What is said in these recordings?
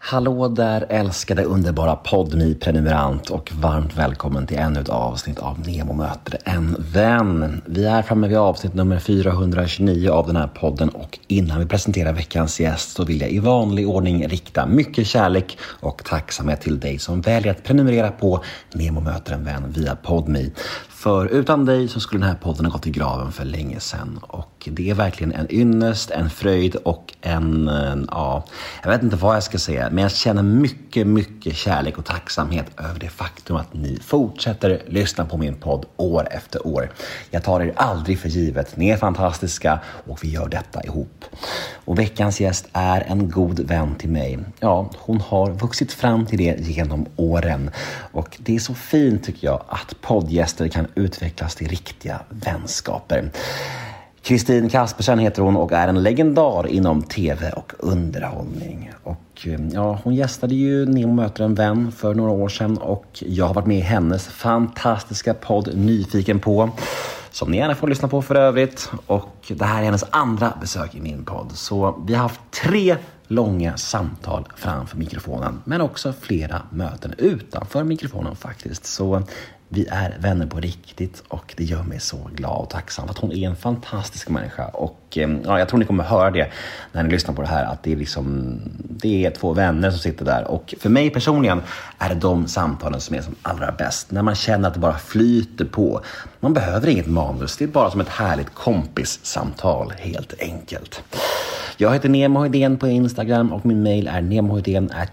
Hallå där älskade underbara podmi prenumerant och varmt välkommen till ännu ett avsnitt av Nemo möter en vän. Vi är framme vid avsnitt nummer 429 av den här podden och innan vi presenterar veckans gäst så vill jag i vanlig ordning rikta mycket kärlek och tacksamhet till dig som väljer att prenumerera på Nemo möter en vän via Podmi. För utan dig så skulle den här podden ha gått i graven för länge sedan. Och det är verkligen en ynnest, en fröjd och en, ja, jag vet inte vad jag ska säga. Men jag känner mycket, mycket kärlek och tacksamhet över det faktum att ni fortsätter lyssna på min podd år efter år. Jag tar er aldrig för givet. Ni är fantastiska och vi gör detta ihop. Och veckans gäst är en god vän till mig. Ja, hon har vuxit fram till det genom åren. Och det är så fint tycker jag att poddgäster kan utvecklas till riktiga vänskaper. Kristin Kaspersen heter hon och är en legendar inom TV och underhållning. Och eh, ja, hon gästade ju Nemo möter en vän för några år sedan och jag har varit med i hennes fantastiska podd Nyfiken på som ni gärna får lyssna på för övrigt. Och det här är hennes andra besök i min podd. Så vi har haft tre långa samtal framför mikrofonen, men också flera möten utanför mikrofonen faktiskt. Så vi är vänner på riktigt och det gör mig så glad och tacksam för att hon är en fantastisk människa. Och ehm, ja, jag tror ni kommer höra det när ni lyssnar på det här, att det är, liksom, det är två vänner som sitter där. Och för mig personligen är det de samtalen som är som allra bäst. När man känner att det bara flyter på. Man behöver inget manus, det är bara som ett härligt kompissamtal helt enkelt. Jag heter Nemo Hedén på Instagram och min mail är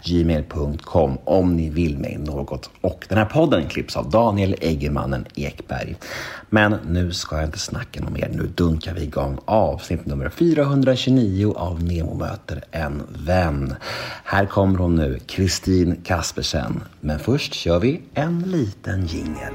gmail.com om ni vill mig något. Och den här podden klipps av Daniel Eggemannen Ekberg. Men nu ska jag inte snacka något mer. Nu dunkar vi igång avsnitt nummer 429 av Nemo möter en vän. Här kommer hon nu, Kristin Kaspersen. Men först kör vi en liten jingel.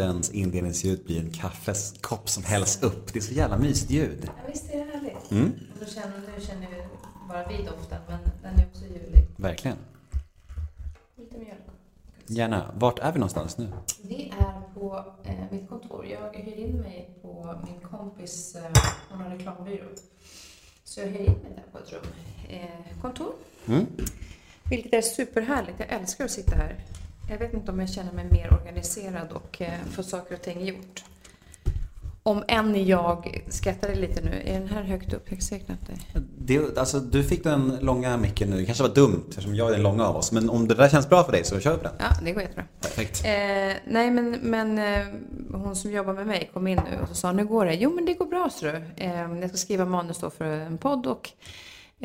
Poddens inledningsljud blir en kaffekopp som hälls upp. Det är så jävla mysigt ljud. Ja, visst är det härligt? Mm. Då känner, nu känner vi bara vi doften, men den är också ljuvlig. Verkligen. Lite mjölk. Gärna. Vart är vi någonstans nu? Vi är på eh, mitt kontor. Jag hyr in mig på min kompis, eh, hon har reklambyrå. Så jag hyr in mig där på ett rum. Eh, kontor. Mm. Vilket är superhärligt. Jag älskar att sitta här. Jag vet inte om jag känner mig mer organiserad och eh, får saker och ting gjort. Om än jag skrattade lite nu. Är den här högt upp? Jag ser knappt det. Det, alltså, du fick den långa micken nu. Det kanske var dumt eftersom jag är den långa av oss. Men om det där känns bra för dig så kör vi på den. Ja, det går jättebra. Perfekt. Eh, nej, men, men eh, hon som jobbar med mig kom in nu och så sa nu går det. Jo, men det går bra, så du. Eh, jag ska skriva manus då för en podd och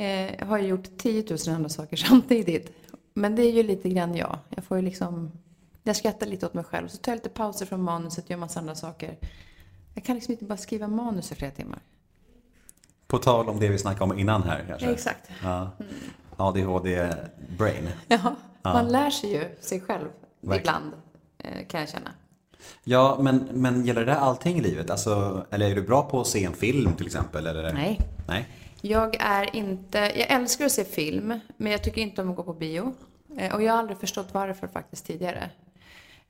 eh, har gjort 10 000 andra saker samtidigt. Men det är ju lite grann jag. Jag får ju liksom, jag skrattar lite åt mig själv. Så tar jag lite pauser från manuset, gör massa andra saker. Jag kan liksom inte bara skriva manus i flera timmar. På tal om det vi snackade om innan här kanske. Ja, exakt. Ja. ADHD-brain. Ja, man lär sig ju sig själv Verkligen. ibland, eh, kan jag känna. Ja, men, men gäller det allting i livet? Alltså, eller är du bra på att se en film till exempel? Eller? Nej. Nej. Jag är inte, jag älskar att se film, men jag tycker inte om att gå på bio. Eh, och jag har aldrig förstått varför faktiskt tidigare.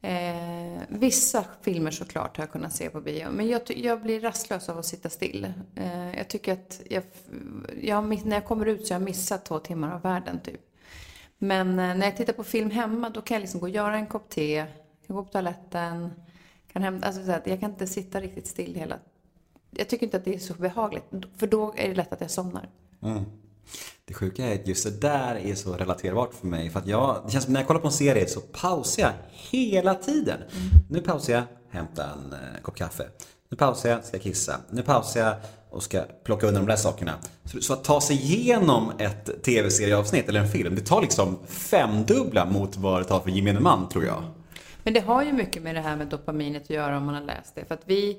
Eh, vissa filmer såklart har jag kunnat se på bio, men jag, jag blir rastlös av att sitta still. Eh, jag tycker att jag, jag, när jag kommer ut så har jag missat två timmar av världen typ. Men eh, när jag tittar på film hemma, då kan jag liksom gå och göra en kopp te, gå på toaletten, kan hämta, alltså så att jag kan inte sitta riktigt still hela jag tycker inte att det är så behagligt, för då är det lätt att jag somnar. Det sjuka är att just det där är så relaterbart för mig. För att jag, det känns som när jag kollar på en serie så pausar jag hela tiden. Nu pausar jag, hämtar en eh, kopp kaffe. Nu Nu pausar jag, ska kissa. Nu pausar jag och ska plocka undan de där sakerna. Så, så att ta sig igenom ett tv-serieavsnitt eller en film, det tar liksom femdubbla mot vad det tar för gemene man, tror jag. Men det har ju mycket med det här med dopaminet att göra om man har läst det. För att vi,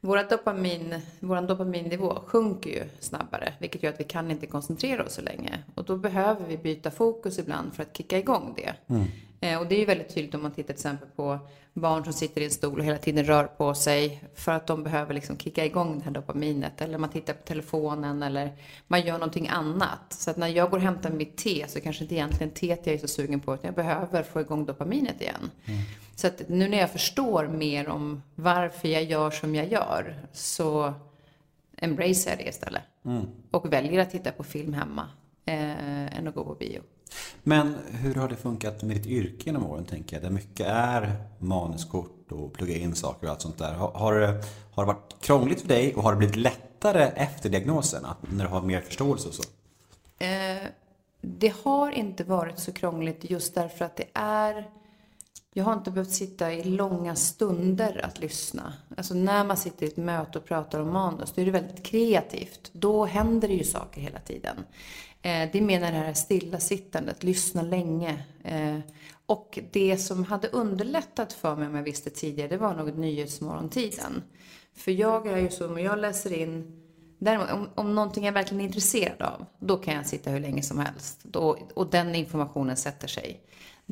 våra dopamin, vår dopaminnivå sjunker ju snabbare, vilket gör att vi kan inte koncentrera oss så länge. Och då behöver vi byta fokus ibland för att kicka igång det. Mm. Eh, och det är ju väldigt tydligt om man tittar till exempel på barn som sitter i en stol och hela tiden rör på sig för att de behöver liksom kicka igång det här dopaminet. Eller man tittar på telefonen eller man gör någonting annat. Så att när jag går och hämtar mitt te så kanske inte egentligen teet jag är så sugen på utan jag behöver få igång dopaminet igen. Mm. Så att nu när jag förstår mer om varför jag gör som jag gör så embracear jag det istället. Mm. Och väljer att titta på film hemma eh, än att gå på bio. Men hur har det funkat med ditt yrke genom åren, tänker jag? Där mycket är manuskort och plugga in saker och allt sånt där. Har, har, det, har det varit krångligt för dig och har det blivit lättare efter diagnosen? Att, när du har mer förståelse och så? Eh, det har inte varit så krångligt just därför att det är jag har inte behövt sitta i långa stunder att lyssna. Alltså när man sitter i ett möte och pratar om manus, då är det väldigt kreativt. Då händer det ju saker hela tiden. Eh, det menar det här stillasittandet, lyssna länge. Eh, och det som hade underlättat för mig om jag visste tidigare, det var nog Nyhetsmorgontiden. För jag är ju så, om jag läser in Däremot, om, om någonting jag verkligen är intresserad av, då kan jag sitta hur länge som helst. Då, och den informationen sätter sig.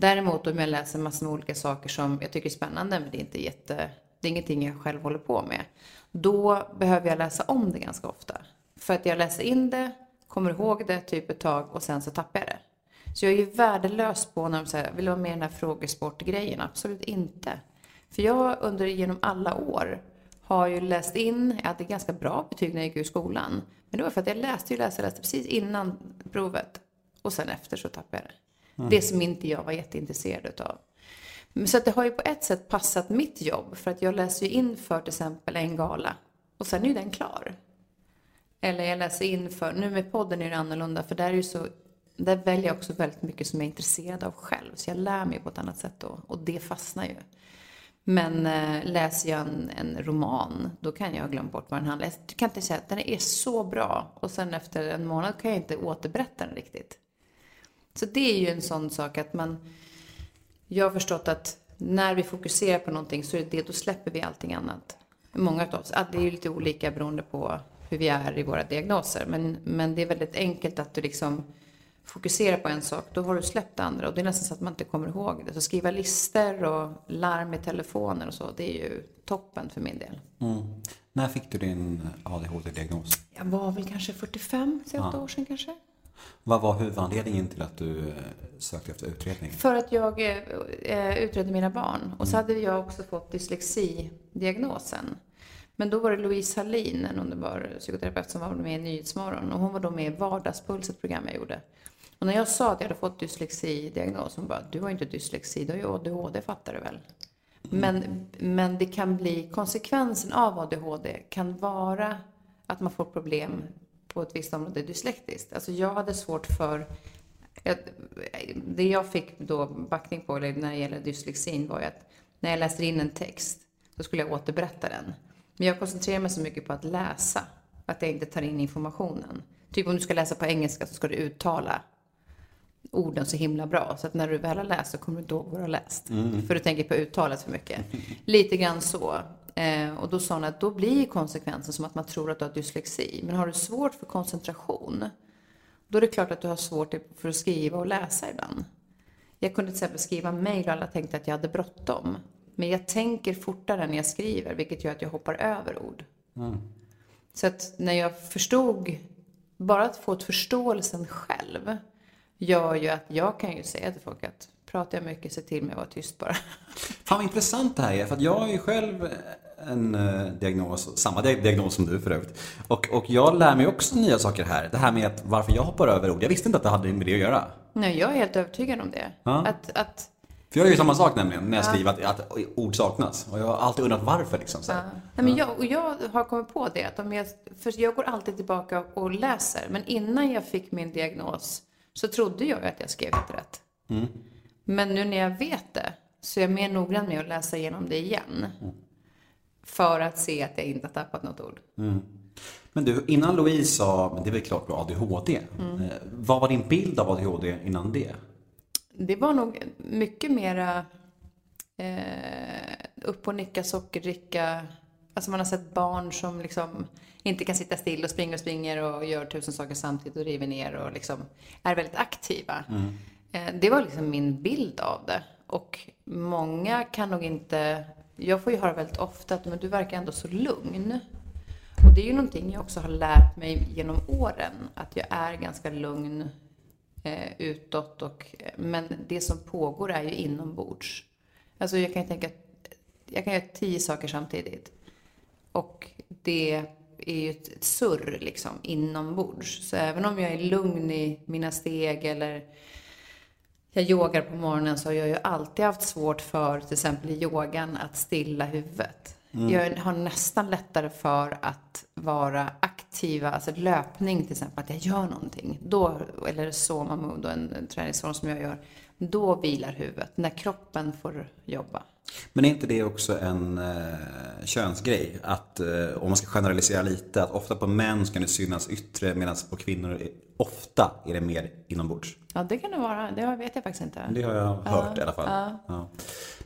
Däremot om jag läser massor med olika saker som jag tycker är spännande, men det är inte jätte, det är ingenting jag själv håller på med. Då behöver jag läsa om det ganska ofta. För att jag läser in det, kommer ihåg det typ ett tag och sen så tappar jag det. Så jag är ju värdelös på när de säger, vill du vara med i den här frågesportgrejen? Absolut inte. För jag under genom alla år har ju läst in, jag hade ganska bra betyg när jag gick ur skolan. Men det var för att jag läste ju läste, läste precis innan provet. Och sen efter så tappade jag det. Mm. Det som inte jag var jätteintresserad utav. Så att det har ju på ett sätt passat mitt jobb. För att jag läser ju in för till exempel en gala. Och sen är ju den klar. Eller jag läser in för, nu med podden är det annorlunda för där är ju så, där väljer jag också väldigt mycket som jag är intresserad av själv. Så jag lär mig på ett annat sätt då. Och det fastnar ju. Men äh, läser jag en, en, roman, då kan jag glömma bort vad den handlar om. Jag kan inte säga att den är så bra och sen efter en månad kan jag inte återberätta den riktigt. Så det är ju en sån sak att man... Jag har förstått att när vi fokuserar på någonting så är det då släpper vi allting annat. Många av oss. Det är ju lite olika beroende på hur vi är i våra diagnoser. Men, men det är väldigt enkelt att du liksom fokuserar på en sak, då har du släppt det andra. Och det är nästan så att man inte kommer ihåg det. Så skriva listor och larm i telefoner och så, det är ju toppen för min del. Mm. När fick du din ADHD-diagnos? Jag var väl kanske 45, så ja. år sedan kanske. Vad var huvudanledningen till att du eh, sökte efter utredning? För att jag eh, eh, utredde mina barn. Och så mm. hade jag också fått dyslexi-diagnosen. Men då var det Louise Hallin, en underbar psykoterapeut som var med i Nyhetsmorgon. Och hon var då med i Vardagspuls, ett program jag gjorde. Och när jag sa att jag hade fått dyslexi-diagnos, hon bara, du har inte dyslexi, du har ju ADHD, fattar du väl? Mm. Men, men det kan bli, konsekvensen av ADHD kan vara att man får problem på ett visst område dyslektiskt. Alltså jag hade svårt för det jag fick då backning på när det gäller dyslexin var ju att när jag läser in en text så skulle jag återberätta den. Men jag koncentrerar mig så mycket på att läsa att jag inte tar in informationen. Typ om du ska läsa på engelska så ska du uttala orden så himla bra. Så att när du väl har läst så kommer du inte ihåg vad du har läst. Mm. För du tänker på uttalet för mycket. Lite grann så. Eh, och då sa hon att då blir konsekvensen som att man tror att du har dyslexi. Men har du svårt för koncentration, då är det klart att du har svårt för att skriva och läsa ibland. Jag kunde till exempel skriva mejl och alla tänkte att jag hade bråttom. Men jag tänker fortare när jag skriver, vilket gör att jag hoppar över ord. Mm. Så att när jag förstod, bara att få ett förståelsen själv, gör ju att jag kan ju säga till folk att pratar jag mycket, se till mig att vara tyst bara. Fan vad intressant det här är, för att jag är ju själv en uh, diagnos, samma diagnos som du för övrigt. Och, och jag lär mig också nya saker här. Det här med att varför jag hoppar över ord. Jag visste inte att det hade med det att göra. Nej, jag är helt övertygad om det. Ja. Att, att... För jag gör ju samma sak nämligen när jag ja. skriver att, att, ord saknas. Och jag har alltid undrat varför liksom. Så. Ja. Nej, men jag, och jag har kommit på det. Att om jag, för jag går alltid tillbaka och läser. Men innan jag fick min diagnos så trodde jag att jag skrev helt rätt. Mm. Men nu när jag vet det så är jag mer noggrann med att läsa igenom det igen. Mm. För att se att jag inte har tappat något ord. Men du, innan Louise sa, men det är väl klart du har ADHD. Mm. Eh, Vad var din bild av ADHD innan det? Det var nog mycket mera eh, upp och nicka, sockerdricka. Alltså man har sett barn som liksom inte kan sitta still och springer och springer och gör tusen saker samtidigt och river ner och liksom är väldigt aktiva. Eh, det var liksom min bild av det. Och många kan nog inte... Jag får ju höra väldigt ofta att men du verkar ändå så lugn. Och det är ju någonting jag också har lärt mig genom åren. Att jag är ganska lugn eh, utåt. Och, men det som pågår är ju inombords. Alltså jag kan ju tänka att jag kan göra tio saker samtidigt. Och det är ju ett, ett surr liksom inombords. Så även om jag är lugn i mina steg eller jag yogar på morgonen så har jag ju alltid haft svårt för, till exempel i yogan, att stilla huvudet. Jag har nästan lättare för att vara aktiva, alltså löpning till exempel, att jag gör någonting. Då, eller soma mode en träningsform som jag gör, då vilar huvudet, när kroppen får jobba. Men är inte det också en eh, könsgrej? Att eh, om man ska generalisera lite, att ofta på män så kan det synas yttre medan på kvinnor är, ofta är det mer inombords. Ja, det kan det vara. Det vet jag faktiskt inte. Det har jag hört i alla fall. Ja.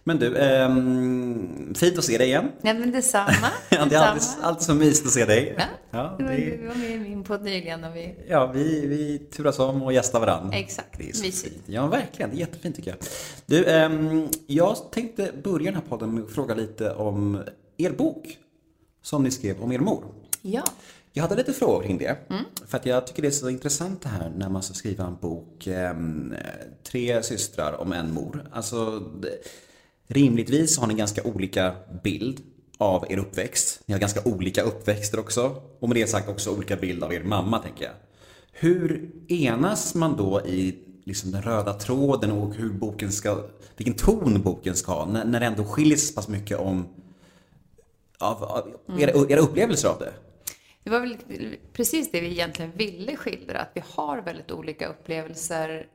Men du, ehm, fint att se dig igen. Nej, men detsamma. Ja, det är alltid, alltid så mysigt att se dig. Ja, Ja, det, du var med i min podd nyligen och vi... ja vi, vi turas om och gästar varandra. Exakt, Det är mysigt. fint. Ja, verkligen. Det är jättefint tycker jag. Du, ehm, jag tänkte börja den här podden med att fråga lite om er bok som ni skrev om er mor. Ja. Jag hade lite frågor kring det. För att jag tycker det är så intressant det här när man ska skriva en bok. ehm, tre systrar om en mor. Alltså, rimligtvis har ni ganska olika bild av er uppväxt. Ni har ganska olika uppväxter också. Och med det sagt också olika bild av er mamma, tänker jag. Hur enas man då i liksom den röda tråden och hur boken ska, vilken ton boken ska ha, när, när det ändå skiljer sig så pass mycket om av, av era, era upplevelser av det? Det var väl precis det vi egentligen ville skildra, att vi har väldigt olika upplevelser,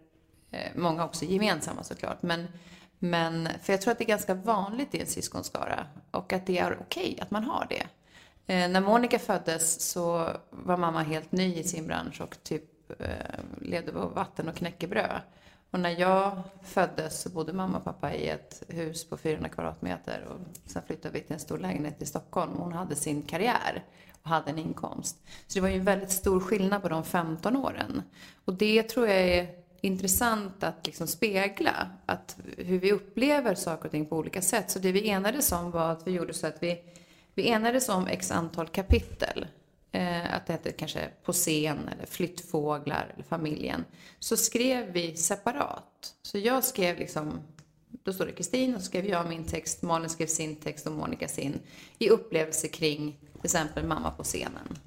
eh, många också gemensamma såklart, men, men för jag tror att det är ganska vanligt i en syskonskara och att det är okej att man har det. Eh, när Monica föddes så var mamma helt ny i sin bransch och typ eh, levde på vatten och knäckebröd. Och när jag föddes så bodde mamma och pappa i ett hus på 400 kvadratmeter och sen flyttade vi till en stor lägenhet i Stockholm. Hon hade sin karriär och hade en inkomst. Så det var ju en väldigt stor skillnad på de 15 åren. Och det tror jag är intressant att liksom spegla, att hur vi upplever saker och ting på olika sätt. Så det vi enades om var att vi gjorde så att vi, vi enades om x antal kapitel. Eh, att det hette kanske På scen eller Flyttfåglar eller Familjen. Så skrev vi separat. Så jag skrev liksom, då står det Kristin och så skrev jag min text, Malin skrev sin text och Monica sin. I upplevelse kring till exempel mamma på scenen.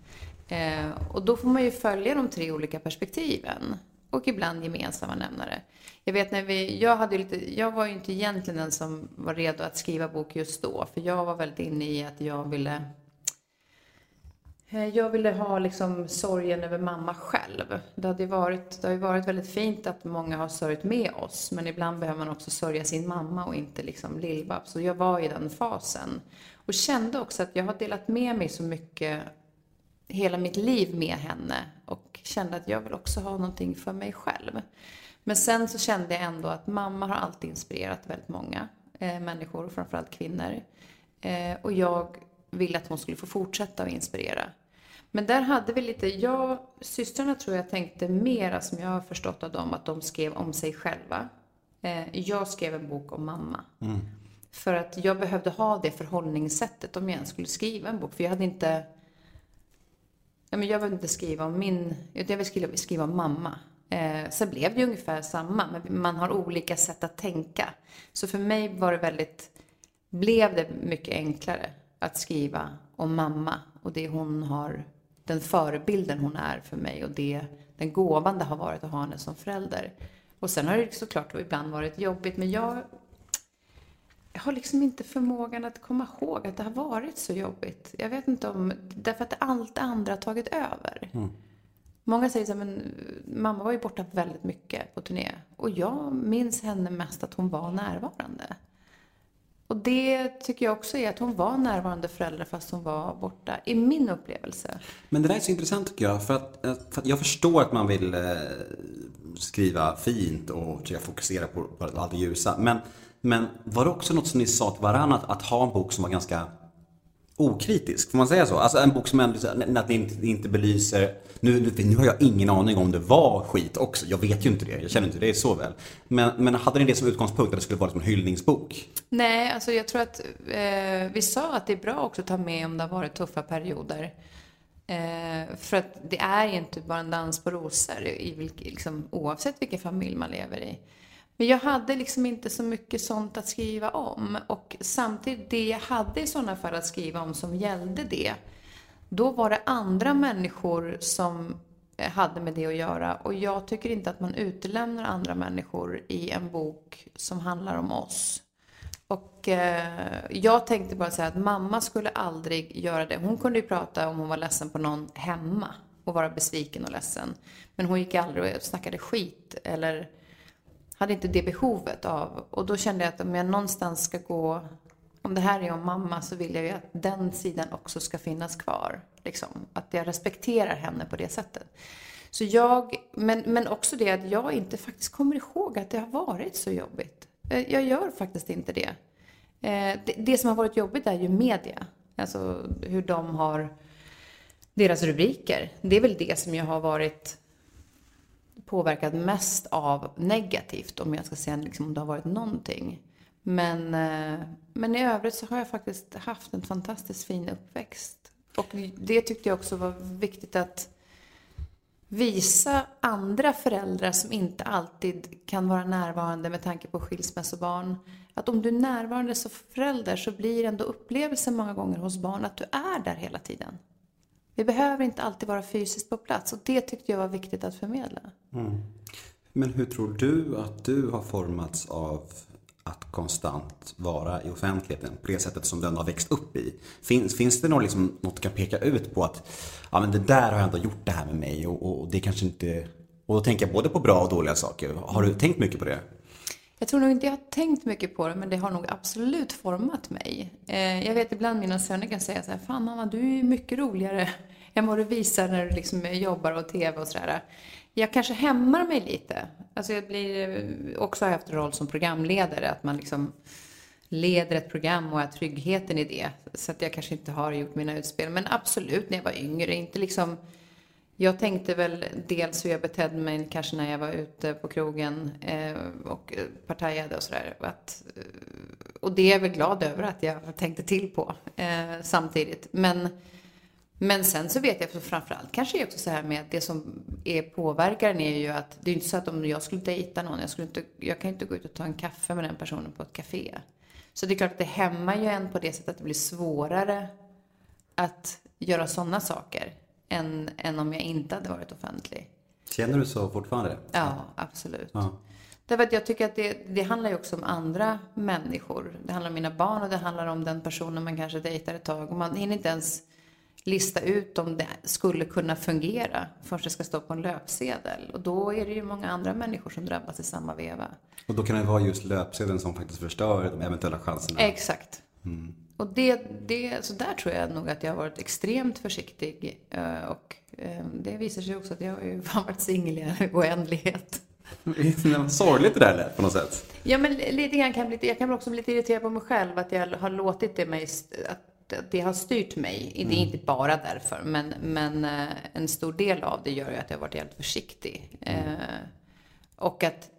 Eh, och då får man ju följa de tre olika perspektiven. Och ibland gemensamma nämnare. Jag vet när vi, jag hade lite, jag var ju inte egentligen den som var redo att skriva bok just då. För jag var väldigt inne i att jag ville eh, jag ville ha liksom sorgen över mamma själv. Det, hade varit, det har ju varit väldigt fint att många har sörjt med oss, men ibland behöver man också sörja sin mamma och inte liksom Lill-Babs. Så jag var i den fasen. Och kände också att jag har delat med mig så mycket hela mitt liv med henne och kände att jag vill också ha någonting för mig själv. Men sen så kände jag ändå att mamma har alltid inspirerat väldigt många eh, människor, framförallt kvinnor. Eh, och jag ville att hon skulle få fortsätta att inspirera. Men där hade vi lite, jag, systrarna tror jag tänkte mera som jag har förstått av dem, att de skrev om sig själva. Eh, jag skrev en bok om mamma. För att jag behövde ha det förhållningssättet om jag ens skulle skriva en bok. För jag hade inte, ja, men jag vill inte skriva om min, jag vill skriva, skriva om mamma. Eh, sen blev det ungefär samma, men man har olika sätt att tänka. Så för mig var det väldigt, blev det mycket enklare att skriva om mamma och det hon har, den förebilden hon är för mig och det, den gåvan det har varit att ha henne som förälder. Och sen har det såklart ibland varit jobbigt, men jag, jag har liksom inte förmågan att komma ihåg att det har varit så jobbigt. Jag vet inte om, därför att allt andra har tagit över. Många säger så här, men mamma var ju borta väldigt mycket på turné. Och jag minns henne mest att hon var närvarande. Och det tycker jag också är att hon var närvarande förälder fast hon var borta, i min upplevelse. Men det där är så intressant tycker jag. För att, för att jag förstår att man vill eh, skriva fint och försöka fokusera på, på allt det ljusa. Men, men var det också något som ni sa till varandra, att, att ha en bok som var ganska okritisk, får man säga så? Alltså en bok som ändå, att ni inte, inte belyser, nu, nu har jag ingen aning om det var skit också, jag vet ju inte det, jag känner inte det så väl. Men, men hade ni det som utgångspunkt, att det skulle vara en hyllningsbok? Nej, alltså jag tror att eh, vi sa att det är bra också att ta med om det har varit tuffa perioder. Eh, för att det är ju inte bara en dans på rosor, i vilk, liksom, oavsett vilken familj man lever i. Men jag hade liksom inte så mycket sånt att skriva om. Och samtidigt, det jag hade i sådana fall att skriva om som gällde det, då var det andra människor som eh, hade med det att göra. Och jag tycker inte att man utelämnar andra människor i en bok som handlar om oss. Och eh, jag tänkte bara säga att mamma skulle aldrig göra det. Hon kunde ju prata om hon var ledsen på någon hemma och vara besviken och ledsen. Men hon gick aldrig och snackade skit eller hade inte det behovet av. Och då kände jag att om jag någonstans ska gå, om det här är om mamma så vill jag ju att den sidan också ska finnas kvar. Liksom. Att jag respekterar henne på det sättet. Så jag, men, men också det att jag inte faktiskt kommer ihåg att det har varit så jobbigt. Eh, jag gör faktiskt inte det. Eh, det, det som har varit jobbigt är ju media. Alltså hur de har, deras rubriker. Det är väl det som jag har varit påverkad mest av negativt, om jag ska säga liksom, om det har varit någonting. Men, eh, men i övrigt så har jag faktiskt haft en fantastiskt fin uppväxt. Och det tyckte jag också var viktigt att visa andra föräldrar som inte alltid kan vara närvarande med tanke på skilsmässobarn. Att om du är närvarande som förälder så blir ändå upplevelsen många gånger hos barn att du är där hela tiden. Vi behöver inte alltid vara fysiskt på plats och det tyckte jag var viktigt att förmedla. Mm. Men hur tror du att du har formats av att konstant vara i offentligheten på det sättet som den har växt upp i? Finns, finns det något, liksom, något du kan peka ut på att ja, men det där har jag ändå gjort det här med mig och, och det kanske inte... Och då tänker jag både på bra och dåliga saker. Har du tänkt mycket på det? Jag tror nog inte jag har tänkt mycket på det, men det har nog absolut format mig. Eh, jag vet ibland mina söner kan säga så här, fan mamma, du är mycket roligare än vad du visar när du liksom jobbar och TV och sådär. Jag kanske hämmar mig lite. Alltså jag blir, också har haft en roll som programledare, att man liksom leder ett program och är tryggheten i det. Så att jag kanske inte har gjort mina utspel. Men absolut, när jag var yngre, inte liksom jag tänkte väl dels hur jag betedde mig kanske när jag var ute på krogen eh, och eh, partajade och sådär. Eh, och det är jag väl glad över att jag tänkte till på eh, samtidigt. Men, men sen så vet jag framförallt kanske är också så här med att det som är påverkaren är ju att det är inte så att om jag skulle dejta någon, jag, skulle inte, jag kan inte gå ut och ta en kaffe med den personen på ett café. Så det är klart att det hämmar ju en på det sättet att det blir svårare att göra sådana saker än, än om jag inte hade varit offentlig. Känner du så fortfarande? Ja, absolut. Ja. Därför att jag tycker att det, det handlar ju också om andra människor. Det handlar om mina barn och det handlar om den personen man kanske dejtar ett tag. Och man hinner inte ens lista ut om det skulle kunna fungera förrän det ska stå på en löpsedel. Och då är det ju många andra människor som drabbas i samma veva. Och då kan det vara just löpsedeln som faktiskt förstör de eventuella chanserna? Exakt. Mm. Och det, det, så där tror jag nog att jag har varit extremt försiktig. Eh, och eh, det visar sig också att jag har ju varit singel i en oändlighet. Sorgligt det där lät på något sätt. Ja, men lite grann kan jag, jag kan också bli lite irriterad på mig själv att jag har låtit det mig, att det har styrt mig. Mm. Det är inte bara därför, men, men eh, en stor del av det gör ju att jag har varit helt försiktig. Mm. och att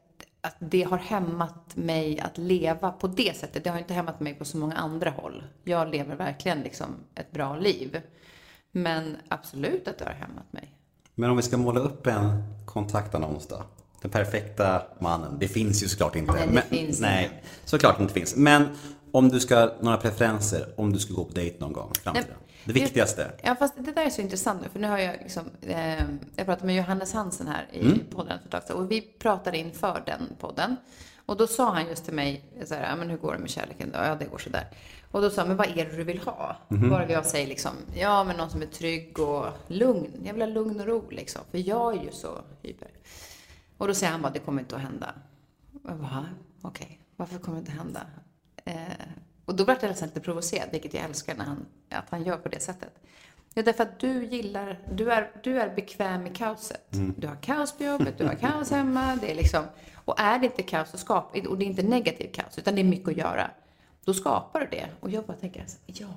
att det har hämmat mig att leva på det sättet. Det har inte hämmat mig på så många andra håll. Jag lever verkligen liksom ett bra liv. Men absolut att det har hämmat mig. Men om vi ska måla upp en kontaktannons då? Den perfekta mannen. Det finns ju såklart inte. Nej, det men, finns nej, inte. såklart inte finns. Men om du ska, några preferenser om du ska gå på dejt någon gång i framtiden? Det viktigaste. Ja, fast det där är så intressant nu, för nu har jag liksom, eh, jag pratade med Johannes Hansen här i mm. podden för ett tag och vi pratade inför den podden. Och då sa han just till mig, så här, men hur går det med kärleken då? Ja, det går sådär. Och då sa han, men vad är det du vill ha? Mm. Bara jag säger liksom, ja men någon som är trygg och lugn. Jag vill ha lugn och ro liksom, för jag är ju så hyper. Och då säger han bara, det kommer inte att hända. Va? Okej, okay. varför kommer det inte att hända? Eh, Och då blev jag nästan lite provocerad, vilket jag älskar när han, att han gör på det sättet. Ja, därför att du gillar, du är, du är bekväm i kaoset. Du har kaos på jobbet, du har kaos hemma, det är liksom, och är det inte kaos, så skap, och det är inte negativt kaos, utan det är mycket att göra, då skapar du det. Och jag bara tänker, alltså, ja,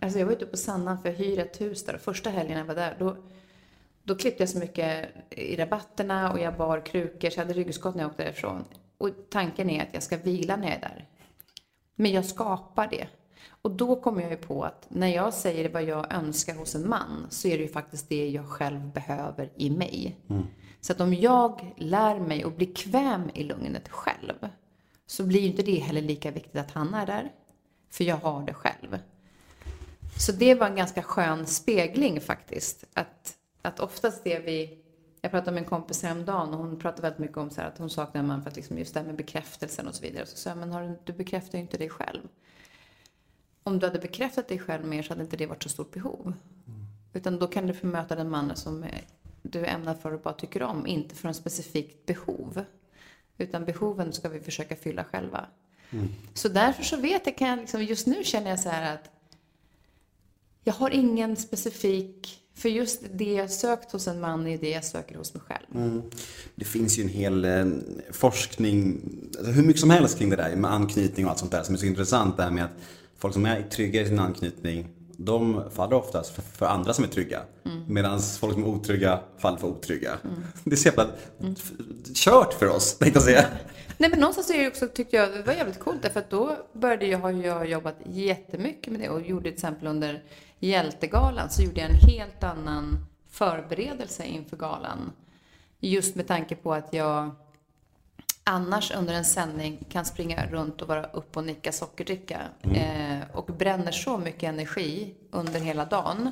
alltså jag var ute på Sandhamn för att hyra ett hus där, och första helgen jag var där, då, då klippte jag så mycket i rabatterna och jag bar krukor, så jag hade ryggskott när jag åkte därifrån. Och tanken är att jag ska vila när jag är där. Men jag skapar det. Och då kommer jag ju på att när jag säger vad jag önskar hos en man så är det ju faktiskt det jag själv behöver i mig. Så att om jag lär mig att bli kväm i lugnet själv så blir ju inte det heller lika viktigt att han är där. För jag har det själv. Så det var en ganska skön spegling faktiskt. Att, att oftast det vi... Jag pratade med en kompis häromdagen och hon pratade väldigt mycket om så här att hon saknar en man för att liksom just det här med bekräftelsen och så vidare. Så sa jag, men har du, du bekräftar ju inte dig själv. Om du hade bekräftat dig själv mer så hade inte det varit så stort behov. Utan då kan du få möta den mannen som är- du ämnar för och bara tycker om, inte för en specifikt behov. Utan behoven ska vi försöka fylla själva. Så därför så vet jag, kan jag liksom, just nu känner jag så här att jag har ingen specifik, för just det jag sökt hos en man är det jag söker hos mig själv. Det finns ju en hel eh, forskning, alltså hur mycket som helst kring det där med anknytning och allt sånt där som är så intressant. Det här med att folk som är trygga i sin anknytning, de faller oftast för, för andra som är trygga. Medan folk som är otrygga faller för otrygga. Det är så jävla f- kört för oss, tänkte jag säga. Nej men någonstans är det också, tyckte jag, det var jävligt coolt därför att då började jag, har jag jobbat jättemycket med det och gjorde till exempel under Hjältegalan så gjorde jag en helt annan förberedelse inför galan. Just med tanke på att jag annars under en sändning kan springa runt och vara upp och nicka sockerdricka eh, och bränner så mycket energi under hela dagen.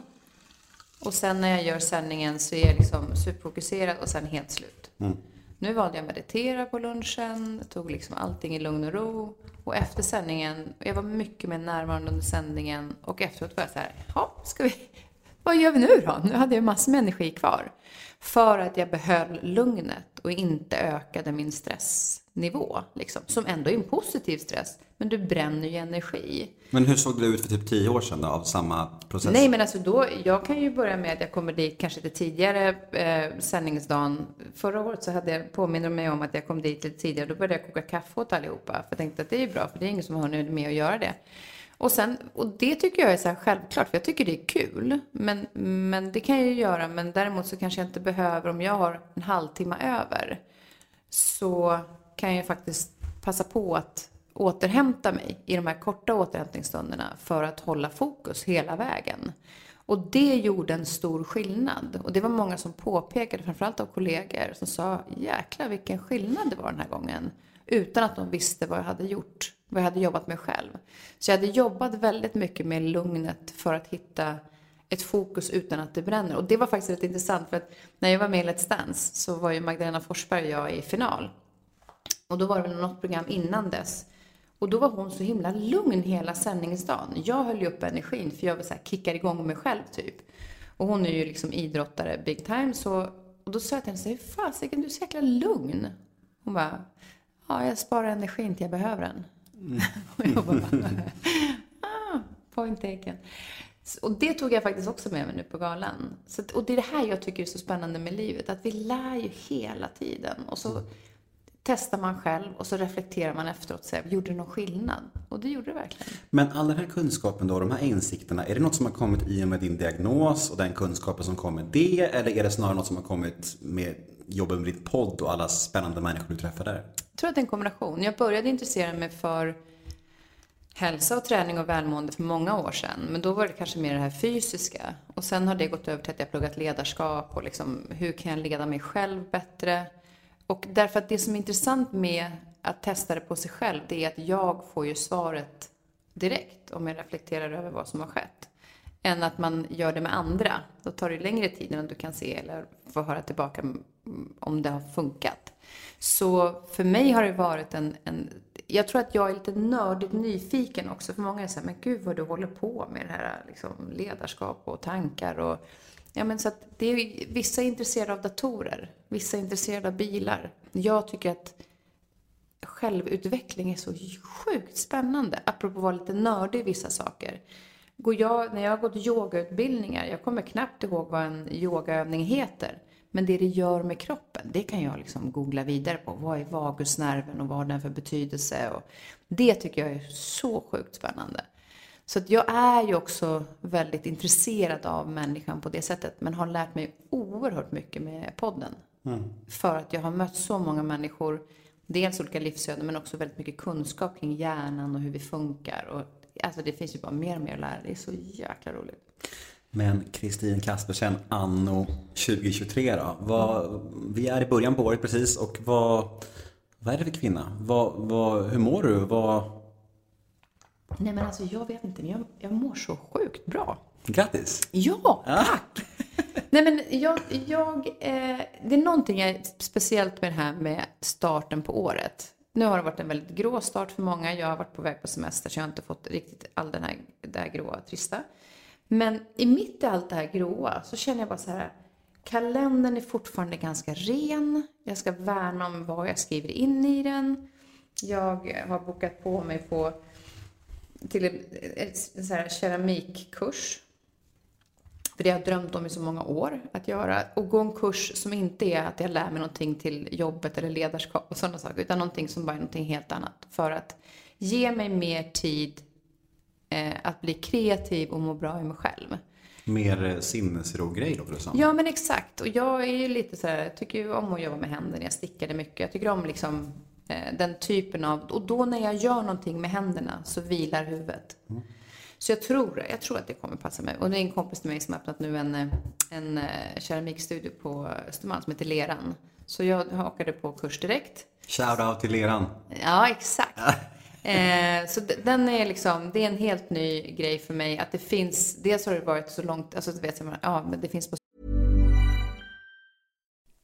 Och sen när jag gör sändningen så är jag liksom superfokuserad och sen helt slut. Nu valde jag att meditera på lunchen, tog liksom allting i lugn och ro. Och efter sändningen, jag var mycket mer närvarande under sändningen och efteråt var jag så här, ja, ska vi, vad gör vi nu då? Nu hade jag massor med energi kvar. För att jag behöll lugnet och inte ökade min stress stressnivå, liksom. Som ändå är en positiv stress, men du bränner ju energi. Men hur såg det ut för typ tio år sedan då, av samma process? Nej, men alltså då, jag kan ju börja med att jag kommer dit kanske lite tidigare eh, sändningsdagen. Förra året så hade jag påminner mig om att jag kom dit lite tidigare. Då började jag koka kaffe åt allihopa. För jag tänkte att det är bra, för det är ingen som har hunnit med att göra det. Och, sen, och det tycker jag är så här självklart, för jag tycker det är kul. Men, men det kan jag ju göra, men däremot så kanske jag inte behöver, om jag har en halvtimme över, så kan jag faktiskt passa på att återhämta mig i de här korta återhämtningsstunderna för att hålla fokus hela vägen. Och det gjorde en stor skillnad. Och det var många som påpekade, framförallt av kollegor, som sa jäklar vilken skillnad det var den här gången. Utan att de visste vad jag hade gjort, vad jag hade jobbat med själv. Så jag hade jobbat väldigt mycket med lugnet för att hitta ett fokus utan att det bränner. Och det var faktiskt rätt intressant för att när jag var med i Let's Dance så var ju Magdalena Forsberg och jag i final. Och då var det något program innan dess. Och då var hon så himla lugn hela sändningsdagen. Jag höll ju upp energin för jag var så här, kickar igång mig själv typ. Och hon är ju liksom idrottare big time så, och då sa jag till henne så här, fasiken du är så jäkla lugn. Hon bara, ja jag sparar energin till jag behöver den. och jag bara, ah, point taken. Och det tog jag faktiskt också med mig nu på galan. Så, och det är det här jag tycker är så spännande med livet, att vi lär ju hela tiden. Och så testar man själv och så reflekterar man efteråt och säger, gjorde det någon skillnad? Och det gjorde det verkligen. Men all den här kunskapen då, de här insikterna, är det något som har kommit i och med din diagnos och den kunskapen som kom med det? Eller är det snarare något som har kommit med jobbet med ditt podd och alla spännande människor du träffar där? Jag tror att det är en kombination. Jag började intressera mig för hälsa och träning och välmående för många år sedan. Men då var det kanske mer det här fysiska. Och sen har det gått över till att jag pluggat ledarskap och liksom hur kan jag leda mig själv bättre? Och därför att det som är intressant med att testa det på sig själv, det är att jag får ju svaret direkt om jag reflekterar över vad som har skett. Än att man gör det med andra. Då tar det längre tid innan du kan se eller få höra tillbaka om det har funkat. Så för mig har det varit en, en jag tror att jag är lite nördigt nyfiken också. För många är såhär, men gud vad du håller på med det här liksom, ledarskap och tankar. Och, ja, men så att det är, vissa är intresserade av datorer, vissa är intresserade av bilar. Jag tycker att självutveckling är så sjukt spännande. Apropå att vara lite nördig i vissa saker. Går jag, när jag har gått yogautbildningar, jag kommer knappt ihåg vad en yogaövning heter. Men det det gör med kroppen, det kan jag liksom googla vidare på. Vad är vagusnerven och vad har den för betydelse? Och det tycker jag är så sjukt spännande. Så att jag är ju också väldigt intresserad av människan på det sättet. Men har lärt mig oerhört mycket med podden. För att jag har mött så många människor. Dels olika livsöden men också väldigt mycket kunskap kring hjärnan och hur vi funkar. Och, alltså det finns ju bara mer och mer att lära. Det är så jäkla roligt. Men Kristin Kaspersen, anno 2023 då? Vad, vi är i början på året precis och vad, vad är det för kvinna? Vad, vad, hur mår du? Vad... Nej men alltså jag vet inte, men jag, jag mår så sjukt bra. Grattis! Ja, tack! Nej men jag, jag eh, det är någonting jag, speciellt med det här med starten på året. Nu har det varit en väldigt grå start för många. Jag har varit på väg på semester så jag har inte fått riktigt all den här, det här gråa, trista. Men i mitt i allt det här gråa så känner jag bara så här. Kalendern är fortfarande ganska ren. Jag ska värna om vad jag skriver in i den. Jag har bokat på mig på till en, en så här keramikkurs. För det har jag drömt om i så många år att göra. Och gå en kurs som inte är att jag lär mig någonting till jobbet eller ledarskap och sådana saker. Utan någonting som bara är någonting helt annat. För att ge mig mer tid eh, att bli kreativ och må bra i mig själv. Mer eh, sinnesro-grej låter det som. Ja men exakt. Och jag är ju lite så här, jag tycker ju om att jobba med händerna. Jag stickade mycket. Jag tycker om liksom den typen av, och då när jag gör någonting med händerna så vilar huvudet. Så jag tror, jag tror att det kommer passa mig. Och det är en kompis till mig som har öppnat nu en, eh, en eh, keramikstudio på Östermalm som heter Leran. Så jag hakade på kurs direkt. Shout-out till leran. Ja, exakt. Eh, så den är liksom, det är en helt ny grej för mig att det finns, dels har det varit så långt, alltså vet, ja men det finns på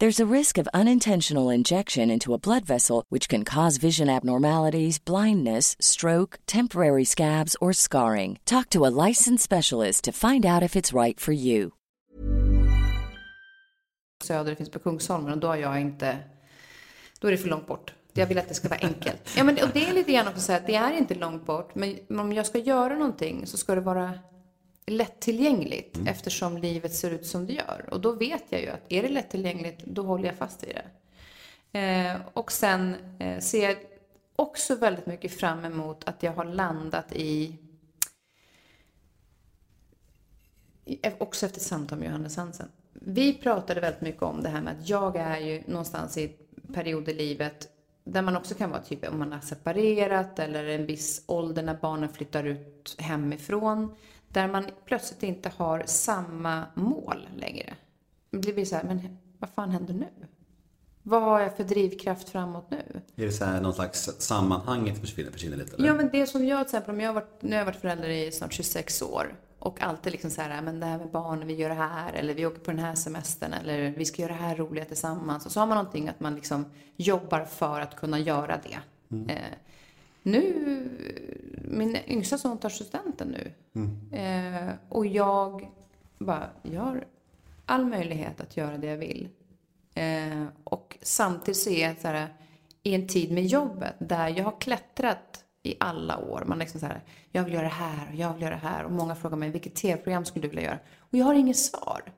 There's a risk of unintentional injection into a blood vessel, which can cause vision abnormalities, blindness, stroke, temporary scabs, or scarring. Talk to a licensed specialist to find out if it's right for you. Söder, det finns på Kungsholmen och då har jag inte, då är det för långt bort. Jag vill att det ska vara enkelt. Ja, men, och det är lite grann också så här, det är inte långt bort, men om jag ska göra någonting så ska det vara lättillgängligt eftersom livet ser ut som det gör. Och då vet jag ju att är det lättillgängligt, då håller jag fast vid det. Eh, och sen eh, ser jag också väldigt mycket fram emot att jag har landat i också efter samtal med Johannes Hansen. Vi pratade väldigt mycket om det här med att jag är ju någonstans i period i livet där man också kan vara typ om man har separerat eller en viss ålder när barnen flyttar ut hemifrån. Där man plötsligt inte har samma mål längre. Det blir så här, men vad fan händer nu? Vad har jag för drivkraft framåt nu? Är det så här någon slags sammanhanget försvinner, försvinner lite? Eller? Ja, men det som jag till exempel, om jag har varit, nu har jag varit förälder i snart 26 år och alltid liksom så här, men det här med barnen, vi gör det här, eller vi åker på den här semestern, eller vi ska göra det här roliga tillsammans. Och så har man någonting att man liksom jobbar för att kunna göra det. Eh, nu, min yngsta son tar studenten nu. Eh, och jag bara, jag har all möjlighet att göra det jag vill. Eh, och samtidigt så är jag så här, i en tid med jobbet där jag har klättrat i alla år. Man liksom så här, jag vill göra det här och jag vill göra det här. Och många frågar mig, vilket tv-program skulle du vilja göra? Och jag har inget svar.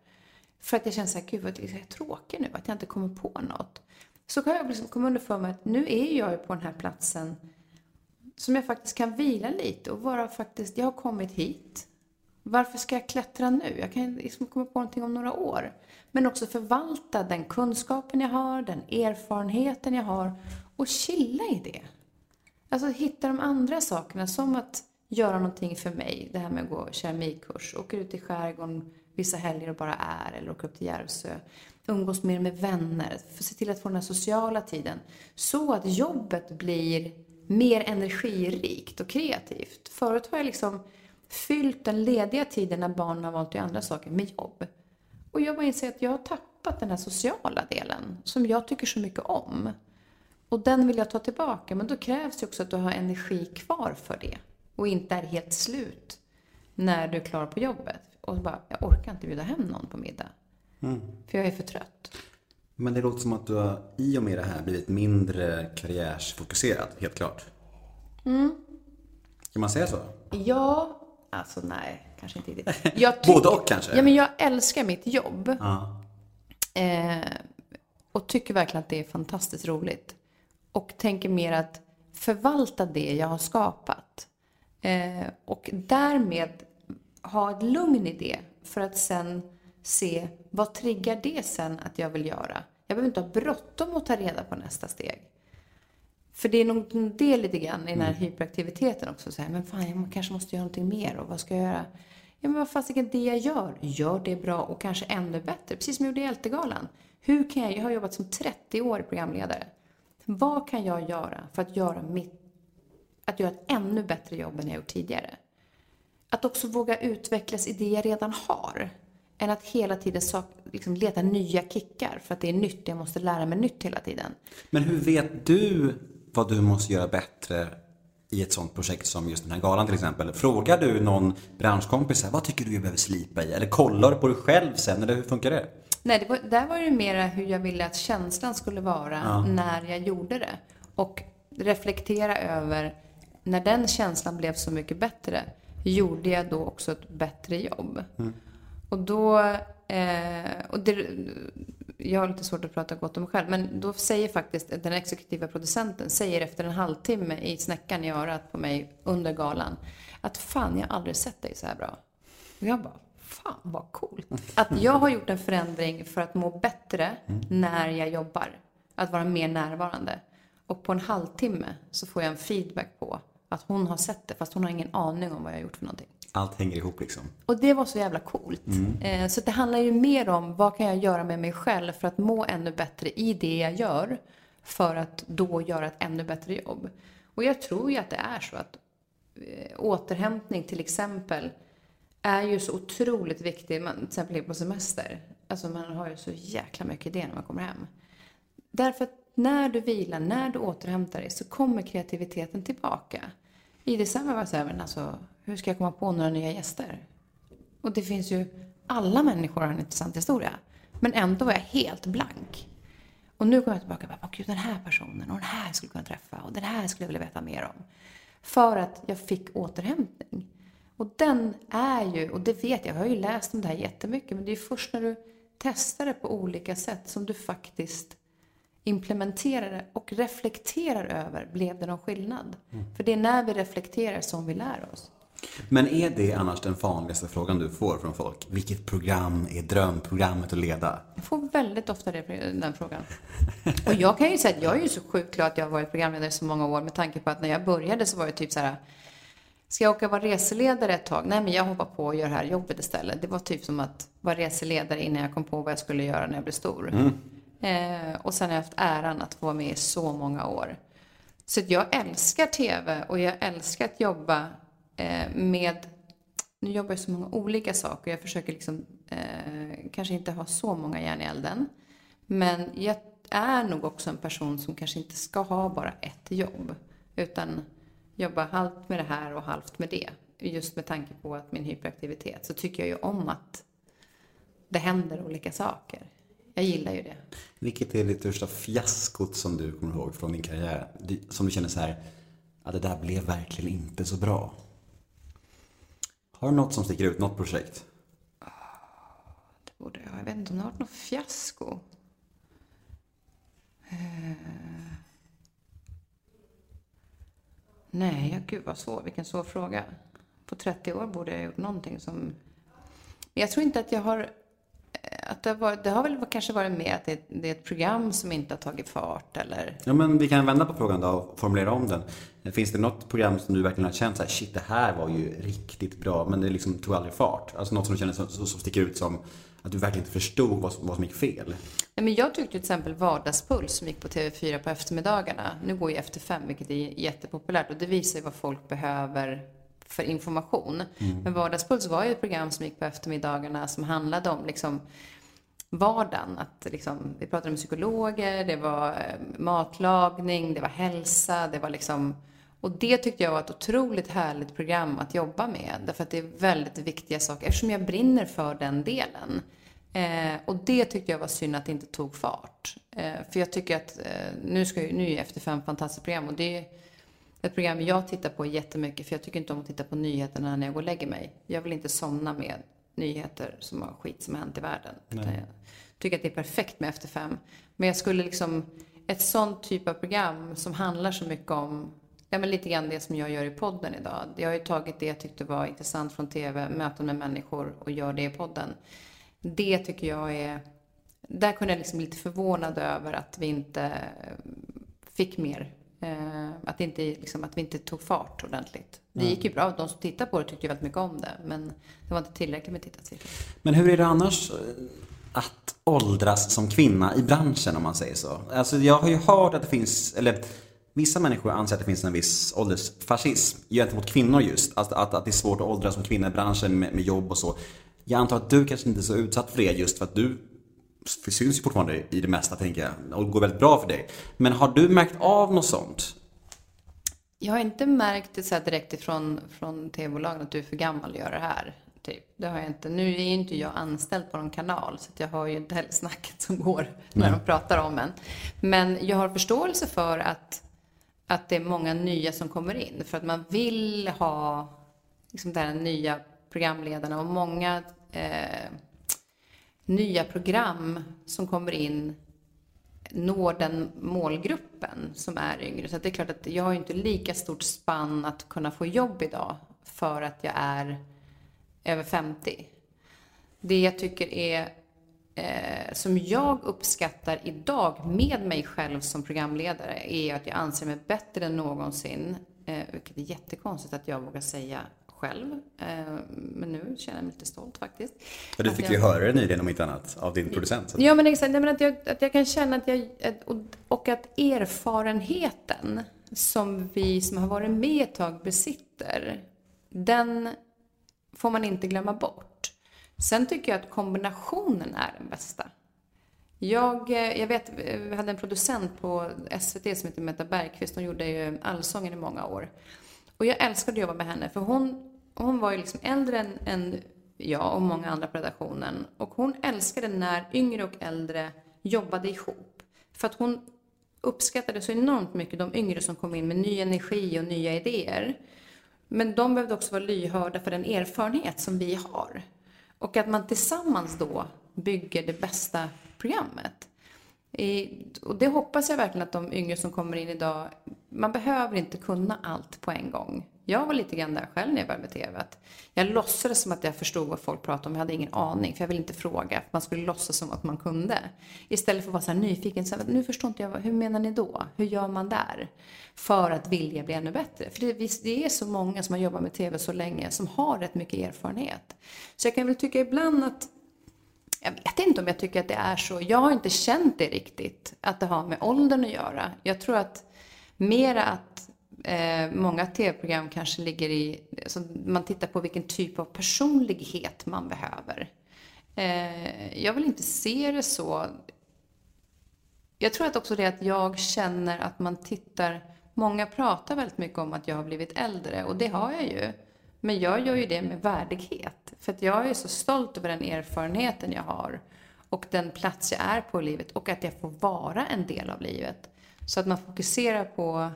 För att jag känner så här, gud vad jag är tråkig nu, att jag inte kommer på något. Så kan jag liksom komma under för mig att nu är jag ju på den här platsen som jag faktiskt kan vila lite och vara faktiskt, jag har kommit hit. Varför ska jag klättra nu? Jag kan liksom komma på någonting om några år. Men också förvalta den kunskapen jag har, den erfarenheten jag har och chilla i det. Alltså hitta de andra sakerna som att göra någonting för mig. Det här med att gå keramikkurs, åka ut i skärgården vissa helger och bara är eller åka upp till Järvsö. Umgås mer med vänner, se till att få den här sociala tiden. Så att jobbet blir mer energirikt och kreativt. Förut har jag liksom fyllt den lediga tiden när barnen har valt att göra andra saker med jobb. Och jag bara inser att jag har tappat den här sociala delen som jag tycker så mycket om. Och den vill jag ta tillbaka, men då krävs det också att du har energi kvar för det. Och inte är helt slut när du är klar på jobbet. Och bara, jag orkar inte bjuda hem någon på middag. För jag är för trött. Men det låter som att du har i och med det här blivit mindre karriärsfokuserad, helt klart. Mm. Kan man säga så? Ja, alltså nej, kanske inte riktigt. Jag tycker- Både och kanske? Ja, men jag älskar mitt jobb. Ja. Eh, och tycker verkligen att det är fantastiskt roligt. Och tänker mer att förvalta det jag har skapat. Eh, och därmed ha ett lugn i det för att sen se vad triggar det sen att jag vill göra. Jag behöver inte ha bråttom att ta reda på nästa steg. För det är nog det lite grann i den här hyperaktiviteten också. Så här, men fan, jag kanske måste göra någonting mer och vad ska jag göra? Ja, men vad fasiken, det jag gör, gör det bra och kanske ännu bättre. Precis som jag gjorde i Hjältegalan. Hur kan jag, jag har jobbat som 30 år programledare. Vad kan jag göra för att göra mitt, att göra ett ännu bättre jobb än jag gjort tidigare? Att också våga utvecklas i det jag redan har. Än att hela tiden sak, liksom leta nya kickar för att det är nytt, jag måste lära mig nytt hela tiden. Men hur vet du vad du måste göra bättre i ett sånt projekt som just den här galan till exempel? Frågar du någon branschkompis, här, vad tycker du jag behöver slipa i? Eller kollar du på dig själv sen, eller hur funkar det? Nej, det var, där var det mera hur jag ville att känslan skulle vara när jag gjorde det. Och reflektera över, när den känslan blev så mycket bättre, gjorde jag då också ett bättre jobb? Och då, eh, och det, jag har lite svårt att prata gott om mig själv, men då säger faktiskt den exekutiva producenten, säger efter en halvtimme i snäckan i örat på mig under galan, att fan, jag har aldrig sett dig så här bra. Och jag bara, fan vad coolt. Att jag har gjort en förändring för att må bättre när jag jobbar. Att vara mer närvarande. Och på en halvtimme så får jag en feedback på att hon har sett det, fast hon har ingen aning om vad jag har gjort för någonting. Allt hänger ihop liksom. Och det var så jävla coolt. Eh, så det handlar ju mer om vad kan jag göra med mig själv för att må ännu bättre i det jag gör. För att då göra ett ännu bättre jobb. Och jag tror ju att det är så att eh, återhämtning till exempel är ju så otroligt viktig. Man, till exempel på semester. Alltså man har ju så jäkla mycket idéer när man kommer hem. Därför att när du vilar, när du återhämtar dig så kommer kreativiteten tillbaka. I december var jag så här, men alltså, hur ska jag komma på några nya gäster? Och det finns ju, alla människor har en intressant historia. Men ändå var jag helt blank. Och nu kommer jag tillbaka och bara, gud den här personen och den här skulle jag kunna träffa och den här skulle jag vilja veta mer om. För att jag fick återhämtning. Och den är ju, och det vet jag, jag har ju läst om det här jättemycket, men det är först när du testar det på olika sätt som du faktiskt implementerar det och reflekterar över, blev det någon skillnad? För det är när vi reflekterar som vi lär oss. Men är det annars den vanligaste frågan du får från folk? Vilket program är drömprogrammet att leda? Jag får väldigt ofta det, den frågan. Och jag kan ju säga att jag är ju så sjukt glad att jag har varit programledare så många år med tanke på att när jag började så var det typ så här Ska jag åka vara reseledare ett tag? Nej, men jag hoppar på och gör det här jobbet istället. Det var typ som att vara reseledare innan jag kom på vad jag skulle göra när jag blev stor. Eh, och sen har jag haft äran att få vara med i så många år. Så att jag älskar TV och jag älskar att jobba eh, med nu jobbar jag så många olika saker. Jag försöker liksom eh, kanske inte ha så många järn i elden. Men jag är nog också en person som kanske inte ska ha bara ett jobb. Utan jobba halvt med det här och halvt med det. Just med tanke på att min hyperaktivitet så tycker jag ju om att det händer olika saker. Jag gillar ju det. Vilket är det största fiaskot som du kommer ihåg från din karriär? Som du känner så här, ja det där blev verkligen inte så bra. Har du något som sticker ut, något projekt? Det borde jag. Jag vet inte om det har varit något fiasko. Eh. Nej, ja, gud vad svår. Vilken svår fråga. på 30 år borde jag ha gjort någonting som... Men jag tror inte att jag har... Att det, har varit, det har väl kanske varit med att det, det är ett program som inte har tagit fart eller... Ja, men vi kan vända på frågan då och formulera om den. Finns det något program som du verkligen har känt så här, shit det här var ju riktigt bra, men det liksom tog aldrig fart? Alltså något som du känner som, som sticker ut som att du verkligen inte förstod vad, som- vad som gick fel? Nej, men jag tyckte till exempel Vardagspuls som gick på TV4 på eftermiddagarna. Nu går ju Efter fem, vilket är jättepopulärt och det visar ju vad folk behöver för information. Men Vardagspuls var ju ett program som gick på eftermiddagarna som handlade om liksom vardagen. Att liksom, vi pratade med psykologer, det var eh, matlagning, det var hälsa, det var liksom... Och det tyckte jag var ett otroligt härligt program att jobba med. Därför att det är väldigt viktiga saker, eftersom jag brinner för den delen. Eh, och det tyckte jag var synd att det inte tog fart. Eh, för jag tycker att, eh, nu, ska jag, nu är ju Efter fem fantastiskt program och det är ett program jag tittar på jättemycket för jag tycker inte om att titta på nyheterna när jag går och lägger mig. Jag vill inte somna med nyheter som har skit som har hänt i världen. Jag tycker att det är perfekt med Efter fem. Men jag skulle liksom, ett sånt typ av program som handlar så mycket om, ja men lite grann det som jag gör i podden idag. Jag har ju tagit det jag tyckte var intressant från TV, möten med människor och gör det i podden. Det tycker jag är, där kunde jag liksom bli lite förvånad över att vi inte eh, fick mer. Eh, att, inte, liksom, att vi inte tog fart ordentligt. Det gick ju bra, de som tittade på det tyckte ju väldigt mycket om det. Men det var inte tillräckligt med tittarsiffror. Men hur är det annars eh, att åldras som kvinna i branschen om man säger så? Alltså jag har ju hört att det finns, eller vissa människor anser att det finns en viss åldersfascism gentemot kvinnor just. Alltså att, att det är svårt att åldras som kvinna i branschen med, med jobb och så. Jag antar att du kanske inte är så utsatt för det just för att du syns ju fortfarande i det mesta tänker jag och går väldigt bra för dig. Men har du märkt av något sånt? Jag har inte märkt det så direkt ifrån från tv-bolagen att du är för gammal att göra det här. Typ. Det har jag inte. Nu är ju inte jag anställd på någon kanal så att jag har ju inte heller snacket som går när de pratar om en. Men jag har förståelse för att, att det är många nya som kommer in. För att man vill ha liksom, här nya programledarna och många eh, nya program som kommer in når den målgruppen som är yngre. Så att det är klart att jag har ju inte lika stort spann att kunna få jobb idag för att jag är över 50. Det jag tycker är eh, som jag uppskattar idag med mig själv som programledare är att jag anser mig bättre än någonsin. Eh, vilket är jättekonstigt att jag vågar säga själv. Eh, men nu känner jag mig lite stolt faktiskt. Ja, du fick jag- ju höra det nyligen om inte annat av din producent. Så. Ja, men exakt. Nej, men att, jag, att jag kan känna att jag... Och, att erfarenheten som vi som har varit med ett tag besitter, den får man inte glömma bort. Sen tycker jag att kombinationen är den bästa. Jag, eh, jag vet, vi hade en producent på SVT som heter Metta Bergqvist. Hon gjorde ju Allsången i många år. Och jag älskade att jobba med henne för hon, hon var ju liksom äldre än, än jag och många andra på redaktionen. Och hon älskade när yngre och äldre jobbade ihop. För att hon uppskattade så enormt mycket de yngre som kom in med ny energi och nya idéer. Men de behövde också vara lyhörda för den erfarenhet som vi har. Och att man tillsammans då bygger det bästa programmet. I, och det hoppas jag verkligen att de yngre som kommer in idag, man behöver inte kunna allt på en gång. Jag var lite grann där själv när jag började med TV. Att jag låtsades som att jag förstod vad folk pratade om, jag hade ingen aning, för jag ville inte fråga. Man skulle låtsas som att man kunde. Istället för att vara så här nyfiken, så här, nu förstår inte jag, hur menar ni då? Hur gör man där? För att vilja bli ännu bättre. För det, det är så många som har jobbat med TV så länge, som har rätt mycket erfarenhet. Så jag kan väl tycka ibland att jag vet inte om jag tycker att det är så. Jag har inte känt det riktigt, att det har med åldern att göra. Jag tror att mera att eh, många tv-program kanske ligger i, alltså man tittar på vilken typ av personlighet man behöver. Eh, jag vill inte se det så. Jag tror att också det att jag känner att man tittar, många pratar väldigt mycket om att jag har blivit äldre och det har jag ju. Men jag gör ju det med värdighet. För att jag är så stolt över den erfarenheten jag har och den plats jag är på i livet och att jag får vara en del av livet. Så att man fokuserar på,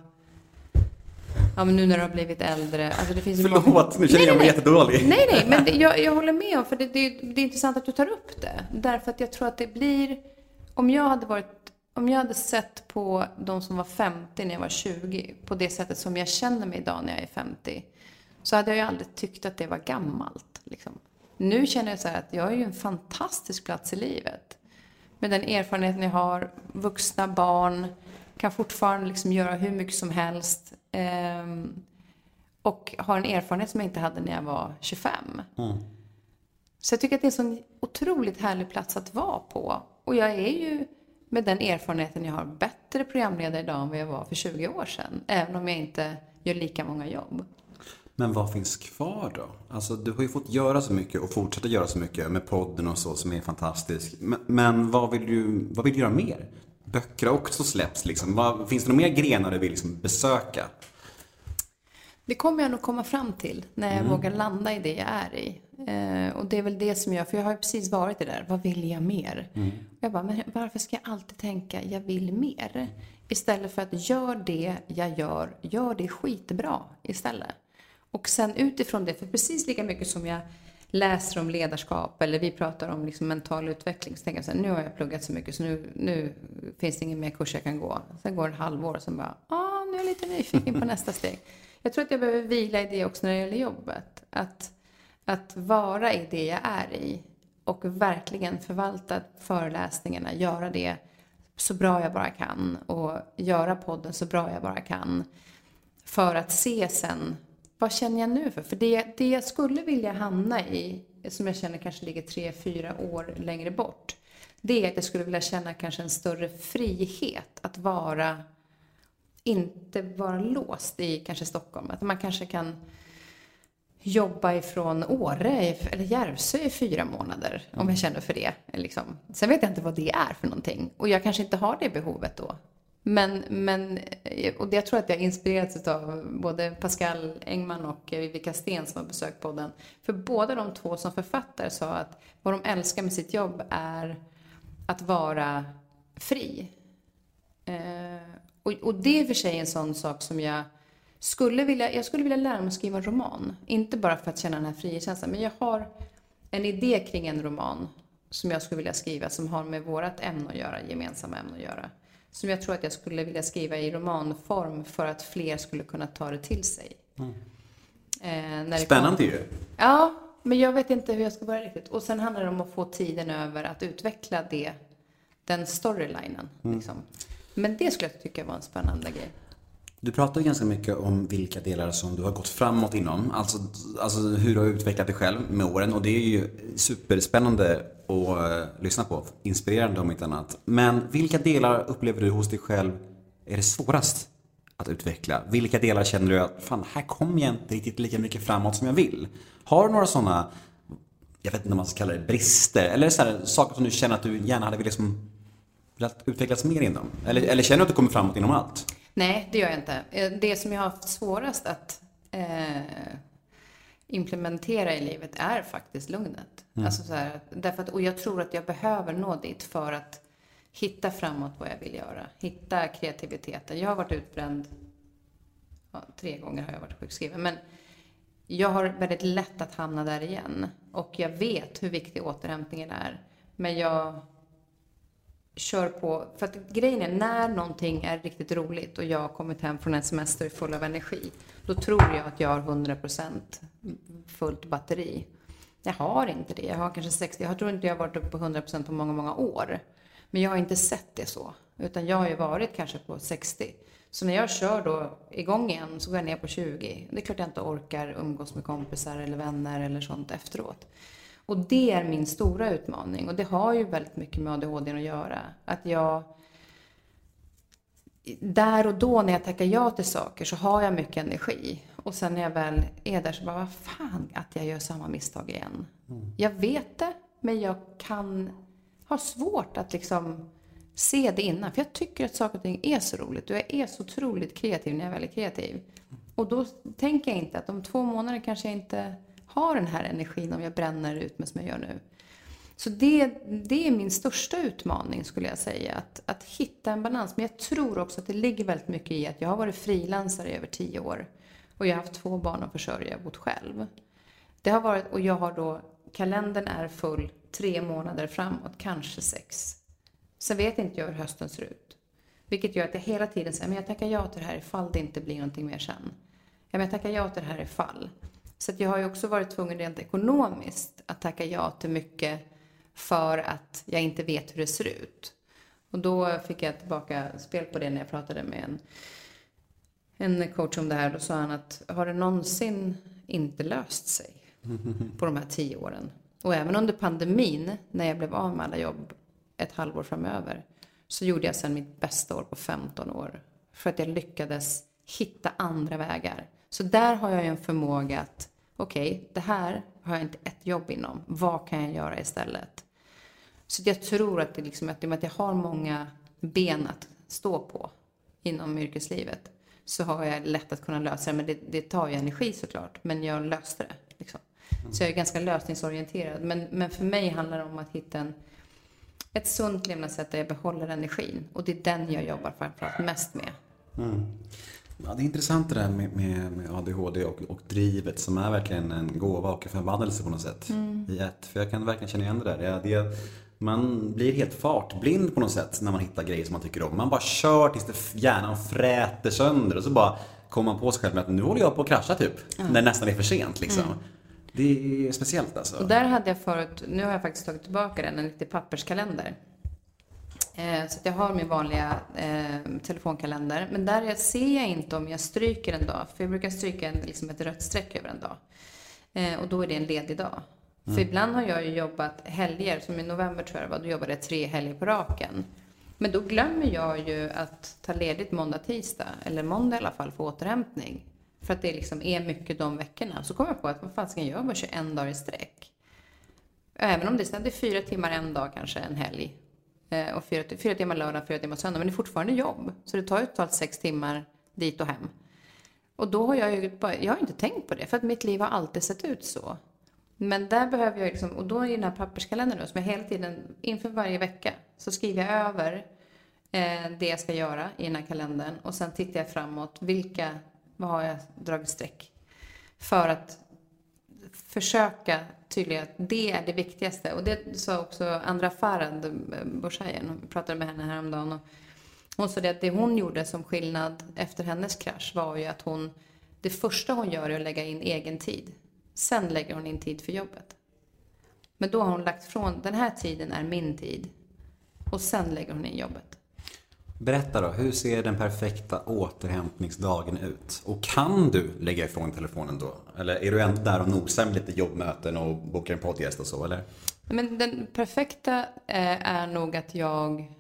ja men nu när du har blivit äldre, alltså det finns ju många- Förlåt, nu känner jag mig Nej, nej, nej. jättedålig. Nej, nej, men det, jag, jag håller med om, för det, det, det är intressant att du tar upp det. Därför att jag tror att det blir, om jag hade varit, om jag hade sett på de som var 50 när jag var 20, på det sättet som jag känner mig idag när jag är 50, så hade jag ju aldrig tyckt att det var gammalt. Liksom. Nu känner jag så här att jag är ju en fantastisk plats i livet. Med den erfarenheten jag har, vuxna barn, kan fortfarande liksom göra hur mycket som helst. Ehm, och har en erfarenhet som jag inte hade när jag var 25. Så jag tycker att det är en sån otroligt härlig plats att vara på. Och jag är ju med den erfarenheten jag har bättre programledare idag än vad jag var för 20 år sedan. Även om jag inte gör lika många jobb. Men vad finns kvar då? Alltså du har ju fått göra så mycket och fortsätta göra så mycket med podden och så som är fantastisk. Men, men vad, vill du, vad vill du göra mer? Böcker har också släppts liksom. Vad, finns det några mer grenar du vill liksom besöka? Det kommer jag nog komma fram till när jag vågar landa i det jag är i. Eh, och det är väl det som jag, för jag har ju precis varit i det där, vad vill jag mer? Och jag bara, men varför ska jag alltid tänka, jag vill mer? Istället för att gör det jag gör, gör det skitbra istället. Och sen utifrån det, för precis lika mycket som jag läser om ledarskap eller vi pratar om liksom mental utveckling så tänker jag så här, nu har jag pluggat så mycket så nu, nu finns det ingen mer kurs jag kan gå. Sen går det ett halvår och sen bara, ah, nu är jag lite nyfiken på nästa steg. Jag tror att jag behöver vila i det också när det gäller jobbet. Att, att vara i det jag är i och verkligen förvalta föreläsningarna, göra det så bra jag bara kan och göra podden så bra jag bara kan. För att se sen, vad känner jag nu för? För det, det jag skulle vilja hamna i, som jag känner kanske ligger tre, fyra år längre bort, det är att jag skulle vilja känna kanske en större frihet att vara, inte vara låst i kanske Stockholm. Att man kanske kan jobba ifrån Åre eller Järvsö i fyra månader om jag känner för det. Liksom. Sen vet jag inte vad det är för någonting och jag kanske inte har det behovet då. Men, men och jag tror att jag inspirerats av både Pascal Engman och Vivica Sten som har besökt podden. För båda de två som författare sa att vad de älskar med sitt jobb är att vara fri. Eh, och, och det är för sig en sån sak som jag skulle vilja, jag skulle vilja lära mig att skriva en roman. Inte bara för att känna den här frihetskänslan, men jag har en idé kring en roman som jag skulle vilja skriva som har med vårt ämne att göra, gemensamma ämne att göra. Som jag tror att jag skulle vilja skriva i romanform för att fler skulle kunna ta det till sig. Mm. Eh, Spännande ju. Ja, men jag vet inte hur jag ska börja riktigt. Och sen handlar det om att få tiden över att utveckla det, den storylinen. Mm. Liksom. Men det skulle jag tycka var en spännande grej. Du pratar ganska mycket om vilka delar som du har gått framåt inom. Alltså, alltså hur du har utvecklat dig själv med åren. Och det är ju superspännande att eh, lyssna på. Inspirerande om inte annat. Men vilka delar upplever du hos dig själv är det svårast att utveckla? Vilka delar känner du att fan, här kommer jag inte riktigt lika mycket framåt som jag vill? Har du några sådana, jag vet inte om man ska kalla det brister, eller så här, saker som du känner att du gärna hade velat liksom, utvecklas mer inom? Eller, eller känner du att du kommer framåt inom allt? Nej, det gör jag inte. Eh, det som jag har haft svårast att eh, implementera i livet är faktiskt lugnet. Mm. Alltså så här, därför att, och jag tror att jag behöver nå dit för att hitta framåt vad jag vill göra. Hitta kreativiteten. Jag har varit utbränd, ja, tre gånger har jag varit sjukskriven, men jag har väldigt lätt att hamna där igen. Och jag vet hur viktig återhämtningen är. Men jag kör på, för att grejen är när någonting är riktigt roligt och jag har kommit hem från en semester full av energi, då tror jag att jag har 100% fullt batteri. Jag har inte det, jag har kanske 60, jag tror inte jag har varit uppe på 100% på många, många år. Men jag har inte sett det så, utan jag har ju varit kanske på 60. Så när jag kör då igång igen så går jag ner på 20. Det är klart jag inte orkar umgås med kompisar eller vänner eller sånt efteråt. Och det är min stora utmaning och det har ju väldigt mycket med ADHD att göra. Att jag där och då när jag tackar ja till saker så har jag mycket energi. Och sen när jag väl är där så bara, vad fan att jag gör samma misstag igen. Mm. Jag vet det, men jag kan ha svårt att liksom se det innan. För jag tycker att saker och ting är så roligt och jag är så otroligt kreativ när jag väl är kreativ. Och då tänker jag inte att om två månader kanske jag inte har den här energin om jag bränner ut mig som jag gör nu. Så det, det är min största utmaning skulle jag säga, att, att hitta en balans. Men jag tror också att det ligger väldigt mycket i att jag har varit frilansare i över tio år. Och jag har haft två barn att försörja, jag har bott själv. Det har varit, och jag har då, kalendern är full tre månader framåt, kanske sex. Sen vet inte jag hur hösten ser ut. Vilket gör att jag hela tiden säger, men jag tackar ja till det här ifall det inte blir någonting mer sen. Ja, men jag tackar ja till det här ifall. Så att jag har ju också varit tvungen rent ekonomiskt att tacka ja till mycket för att jag inte vet hur det ser ut. Och då fick jag tillbaka spel på det när jag pratade med en, en coach om det här. Då sa han att har det någonsin inte löst sig på de här tio åren? Och även under pandemin, när jag blev av med alla jobb ett halvår framöver, så gjorde jag sedan mitt bästa år på 15 år. För att jag lyckades hitta andra vägar. Så där har jag ju en förmåga att, okej, okay, det här har jag inte ett jobb inom. Vad kan jag göra istället? Så jag tror att det liksom, att, att jag har många ben att stå på inom yrkeslivet så har jag lätt att kunna lösa det. Men det, det tar ju energi såklart. Men jag löste det. Liksom. Så jag är ganska lösningsorienterad. Men, men för mig handlar det om att hitta en, ett sunt levnadssätt där jag behåller energin. Och det är den jag jobbar framförallt mest med. Mm. Ja, det är intressant det där med, med, med ADHD och, och, drivet som är verkligen en gåva och en förbannelse på något sätt mm. i ett. För jag kan verkligen känna igen det där. Det, det, man blir helt fartblind på något sätt när man hittar grejer som man tycker om. Man bara kör tills det, hjärnan fräter sönder och så bara kommer man på sig själv med att nu håller jag på att krascha typ. Mm. När det nästan är för sent liksom. Mm. Det är speciellt alltså. Och där hade jag förut, nu har jag faktiskt tagit tillbaka den, en riktig papperskalender. Eh, så jag har min vanliga eh, telefonkalender. Men där ser jag inte om jag stryker en dag. För jag brukar stryka en, liksom ett rött streck över en dag. Eh, och då är det en ledig dag. Mm. För ibland har jag ju jobbat helger, som i november tror jag det var, då jobbade jag tre helger på raken. Men då glömmer jag ju att ta ledigt måndag, tisdag, eller måndag i alla fall, för återhämtning. För att det liksom är mycket de veckorna. Så kommer jag på att vad fan ska jag jobba 21 dagar i sträck? Även om det är fyra timmar en dag kanske, en helg. Eh, och fyra, fyra timmar lördag, fyra timmar söndag. Men det är fortfarande jobb. Så det tar ju totalt sex timmar dit och hem. Och då har jag ju bara, jag har inte tänkt på det. För att mitt liv har alltid sett ut så. Men där behöver jag liksom, och då i den här papperskalendern som jag hela tiden, inför varje vecka, så skriver jag över eh, det jag ska göra i den här kalendern. Och sen tittar jag framåt, vilka, vad har jag dragit streck? För att försöka tydliggöra att det är det viktigaste. Och det sa också Andra Farad, eh, Borsajen, vi pratade med henne häromdagen. Och hon sa det att det hon gjorde som skillnad efter hennes krasch var ju att hon, det första hon gör är att lägga in egen tid. Sen lägger hon in tid för jobbet. Men då har hon lagt från, den här tiden är min tid. Och sen lägger hon in jobbet. Berätta då, hur ser den perfekta återhämtningsdagen ut? Och kan du lägga ifrån telefonen då? Eller är du ändå där och nosar med lite jobbmöten och bokar en poddgäst och så, eller? Men den perfekta eh, är nog att jag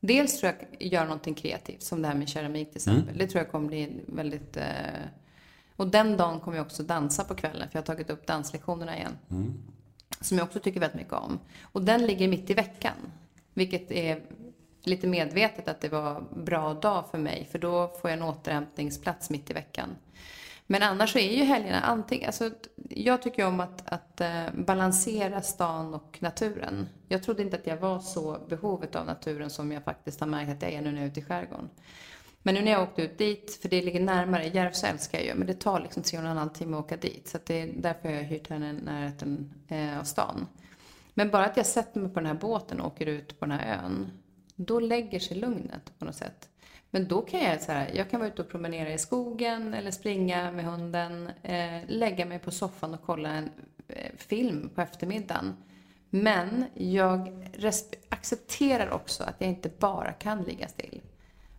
Dels tror jag gör någonting kreativt, som det här med keramik till exempel. Mm. Det tror jag kommer bli väldigt... Eh, och den dagen kommer jag också dansa på kvällen, för jag har tagit upp danslektionerna igen. Mm. Som jag också tycker väldigt mycket om. Och den ligger mitt i veckan. Vilket är lite medvetet att det var bra dag för mig. För då får jag en återhämtningsplats mitt i veckan. Men annars så är ju helgerna antingen, alltså, jag tycker om att, att eh, balansera stan och naturen. Jag trodde inte att jag var så behovet av naturen som jag faktiskt har märkt att jag är nu när jag är ute i skärgården. Men nu när jag åkte ut dit, för det ligger närmare, Järvsö älskar jag ju, men det tar liksom tre och en halv timme att åka dit. Så det är därför jag har hyrt här i närheten eh, av stan. Men bara att jag sätter mig på den här båten och åker ut på den här ön, då lägger sig lugnet på något sätt. Men då kan jag så här, jag kan vara ute och promenera i skogen eller springa med hunden, eh, lägga mig på soffan och kolla en eh, film på eftermiddagen. Men jag accepterar också att jag inte bara kan ligga still.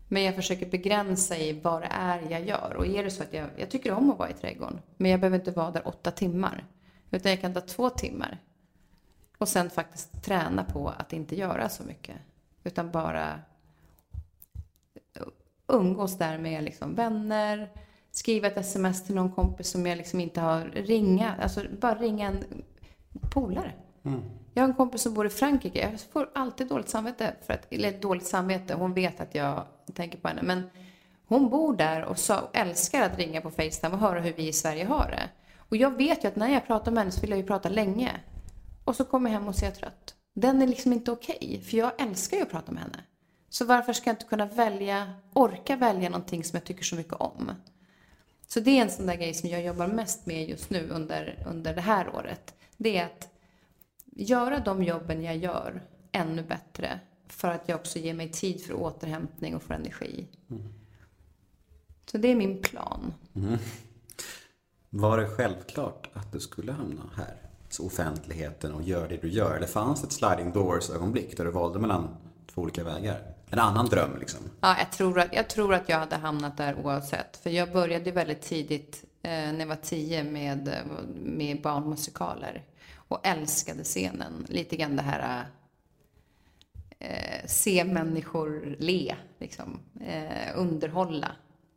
Men jag försöker begränsa i vad det är jag gör. Och är det så att jag, jag tycker om att vara i trädgården, men jag behöver inte vara där åtta timmar. Utan jag kan ta två timmar. Och sen faktiskt träna på att inte göra så mycket. Utan bara umgås där med liksom vänner, skriva ett sms till någon kompis som jag liksom inte har, ringa, alltså bara ringa en polare. Mm. Jag har en kompis som bor i Frankrike. Jag får alltid dåligt samvete. För att, eller dåligt samvete. Hon vet att jag tänker på henne. Men hon bor där och så, älskar att ringa på Facetime och höra hur vi i Sverige har det. Och jag vet ju att när jag pratar med henne så vill jag ju prata länge. Och så kommer jag hem och ser trött. Den är liksom inte okej. Okay, för jag älskar ju att prata med henne. Så varför ska jag inte kunna välja, orka välja någonting som jag tycker så mycket om? Så det är en sån där grej som jag jobbar mest med just nu under, under det här året. Det är att göra de jobben jag gör ännu bättre för att jag också ger mig tid för återhämtning och för energi. Mm. Så det är min plan. Mm. Var det självklart att du skulle hamna här? Offentligheten och gör det du gör? Eller fanns det ett sliding doors ögonblick där du valde mellan två olika vägar? En annan dröm liksom? Ja, jag tror, att, jag tror att jag hade hamnat där oavsett. För jag började väldigt tidigt, eh, när jag var tio, med, med barnmusikaler. Och älskade scenen. Lite grann det här eh, se människor le, liksom. Eh, underhålla.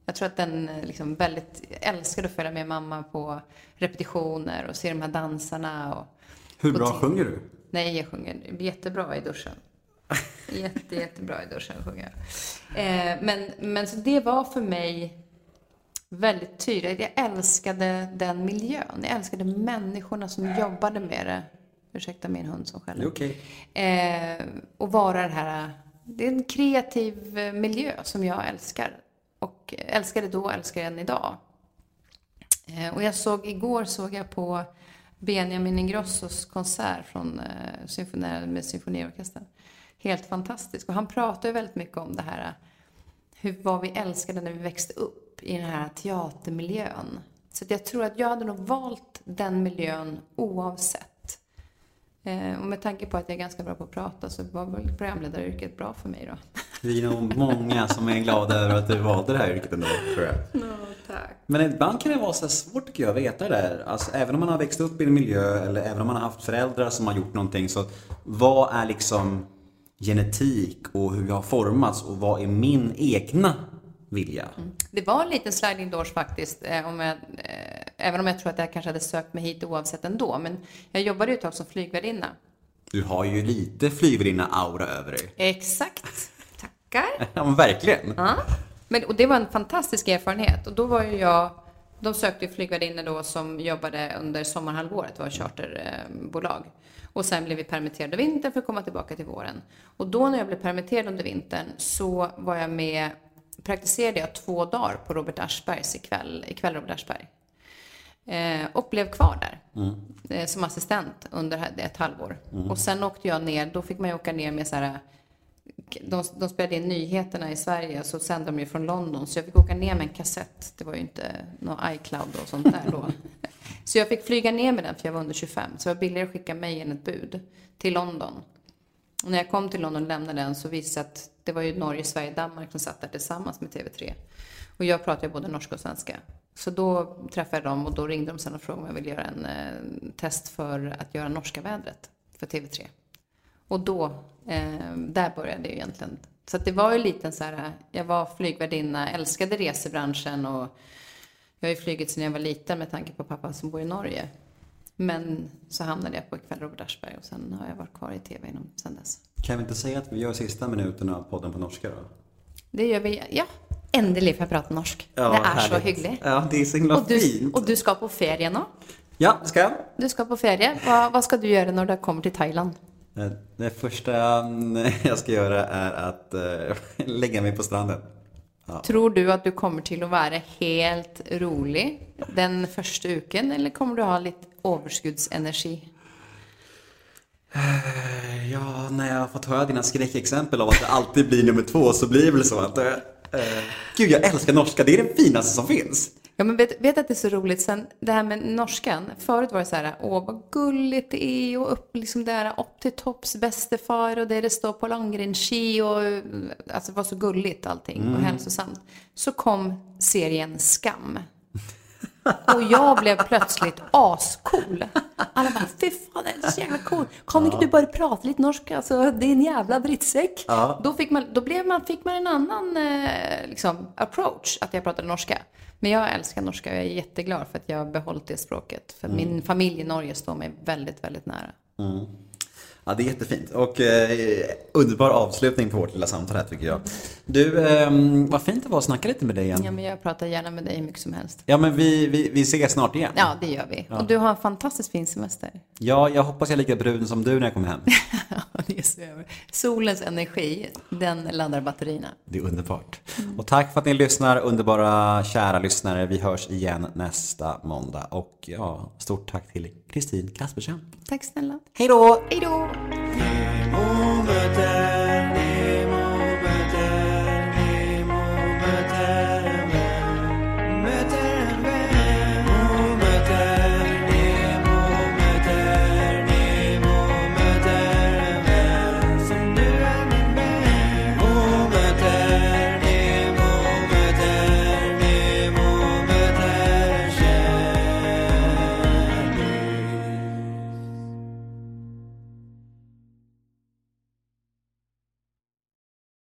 Jag tror att den eh, liksom väldigt, älskade att följa med mamma på repetitioner och se de här dansarna. Och, Hur och bra till- sjunger du? Nej, jag sjunger jättebra i duschen. Jätte, jättebra i duschen sjunger jag. Eh, men, men så det var för mig väldigt tydligt. Jag älskade den miljön. Jag älskade människorna som jobbade med det. Ursäkta min hund som skäller. okej. Eh, och vara den här... Det är en kreativ eh, miljö som jag älskar. Och älskade då, älskar än idag. Eh, och jag såg, igår såg jag på Benjamin Ingrossos konsert från eh, med symfoniorkestern. Helt fantastisk. Och han pratar ju väldigt mycket om det här, hur, vad vi älskade när vi växte upp i den här teatermiljön. Så att jag tror att jag hade nog valt den miljön oavsett. Eh, och med tanke på att jag är ganska bra på att prata så var väl programledaryrket bra för mig då. Vi är nog många som är glada över att du valde det här yrket ändå, tror jag. tack. Men ibland kan det vara så svårt tycker jag att veta det där. Alltså, även om man har växt upp i en miljö eller även om man har haft föräldrar som har gjort någonting så vad är liksom genetik och hur jag har formats och vad är min egna vilja? Det var en liten sliding doors faktiskt, eh, om jag, eh, även om jag tror att jag kanske hade sökt mig hit oavsett ändå. Men jag jobbade ju ett tag som flygvärdinna. Du har ju lite flygvärdinna-aura över dig. Exakt. Tackar. Ja men verkligen. Ja. Men, och det var en fantastisk erfarenhet. Och då var ju jag, de sökte ju flygvärdinnor då som jobbade under sommarhalvåret, var charterbolag. Och sen blev vi permitterade vintern för att komma tillbaka till våren. Och då när jag blev permitterad under vintern så var jag med, praktiserade jag två dagar på Robert Aschbergs ikväll, ikväll Robert Aschberg. Eh, och blev kvar där eh, som assistent under ett halvår. Och sen åkte jag ner, då fick man ju åka ner med så här de, de spelade in nyheterna i Sverige, så sände de ju från London. Så jag fick åka ner med en kassett. Det var ju inte någon iCloud och sånt där då. Så jag fick flyga ner med den för jag var under 25. Så det var billigare att skicka mig än ett bud till London. Och när jag kom till London och lämnade den så visade att det var ju Norge, Sverige, Danmark som satt där tillsammans med TV3. Och jag pratar ju både norska och svenska. Så då träffade jag dem och då ringde de sen och frågade om jag ville göra en eh, test för att göra norska vädret för TV3. Och då, eh, där började det ju egentligen. Så det var ju lite så här, jag var flygvärdinna, älskade resebranschen och jag har ju flugit sedan jag var liten med tanke på pappa som bor i Norge. Men så hamnade jag på Ikväll Robert Aschberg och sen har jag varit kvar i TV inom sen dess. Kan vi inte säga att vi gör sista minuterna av podden på norska då? Det gör vi, ja. Endelig får jag prata norsk. det är så hyggligt. Ja, det är så himla Och du, och du ska på ferie nu. Ja, ska jag? Du ska på ferie. Vad, vad ska du göra när du kommer till Thailand? Eh, Det första jag ska göra är att eh, lägga mig på stranden. Tror du att du kommer till att vara helt rolig den första uken eller kommer du ha lite överskuddsenergi? Eh, Ja, när jag har fått höra dina skräckexempel av att det alltid blir nummer två så blir det väl så att... Eh, gud, jag älskar norska. Det är det finaste som finns. Ja, men vet, vet att det är så roligt sen, det här med norskan. Förut var det så här, åh vad gulligt det är och upp, liksom där, upp till topps bästefar och det det står på långrenski och alltså det var så gulligt allting och hälsosamt. Så kom serien Skam. Och jag blev plötsligt ascool. Alla bara, fy fan det är så jävla cool. Kan inte du bara prata lite norska? Alltså, det är en jävla brittsäck. Då, fick man, då blev man, fick man en annan eh, liksom, approach, att jag pratade norska. Men jag älskar norska och jag är jätteglad för att jag har behållit det språket. För min familj i Norge står mig väldigt, väldigt nära. Ja, det är jättefint. Och eh, underbar avslutning på vårt lilla samtal här tycker jag. Du, eh, vad fint det var att snacka lite med dig igen. Ja, men jag pratar gärna med dig hur mycket som helst. Ja, men vi, vi, vi ses snart igen. Ja, det gör vi. Och du har en fantastiskt fin semester. Ja, jag hoppas jag är lika brun som du när jag kommer hem. Ja, det är så över. Solens energi, den laddar batterierna. Det är underbart. Och tack för att ni lyssnar, underbara kära lyssnare. Vi hörs igen nästa måndag. Och ja, stort tack till Kristin Kaspersen. Tack snälla. Hej då! Hej då!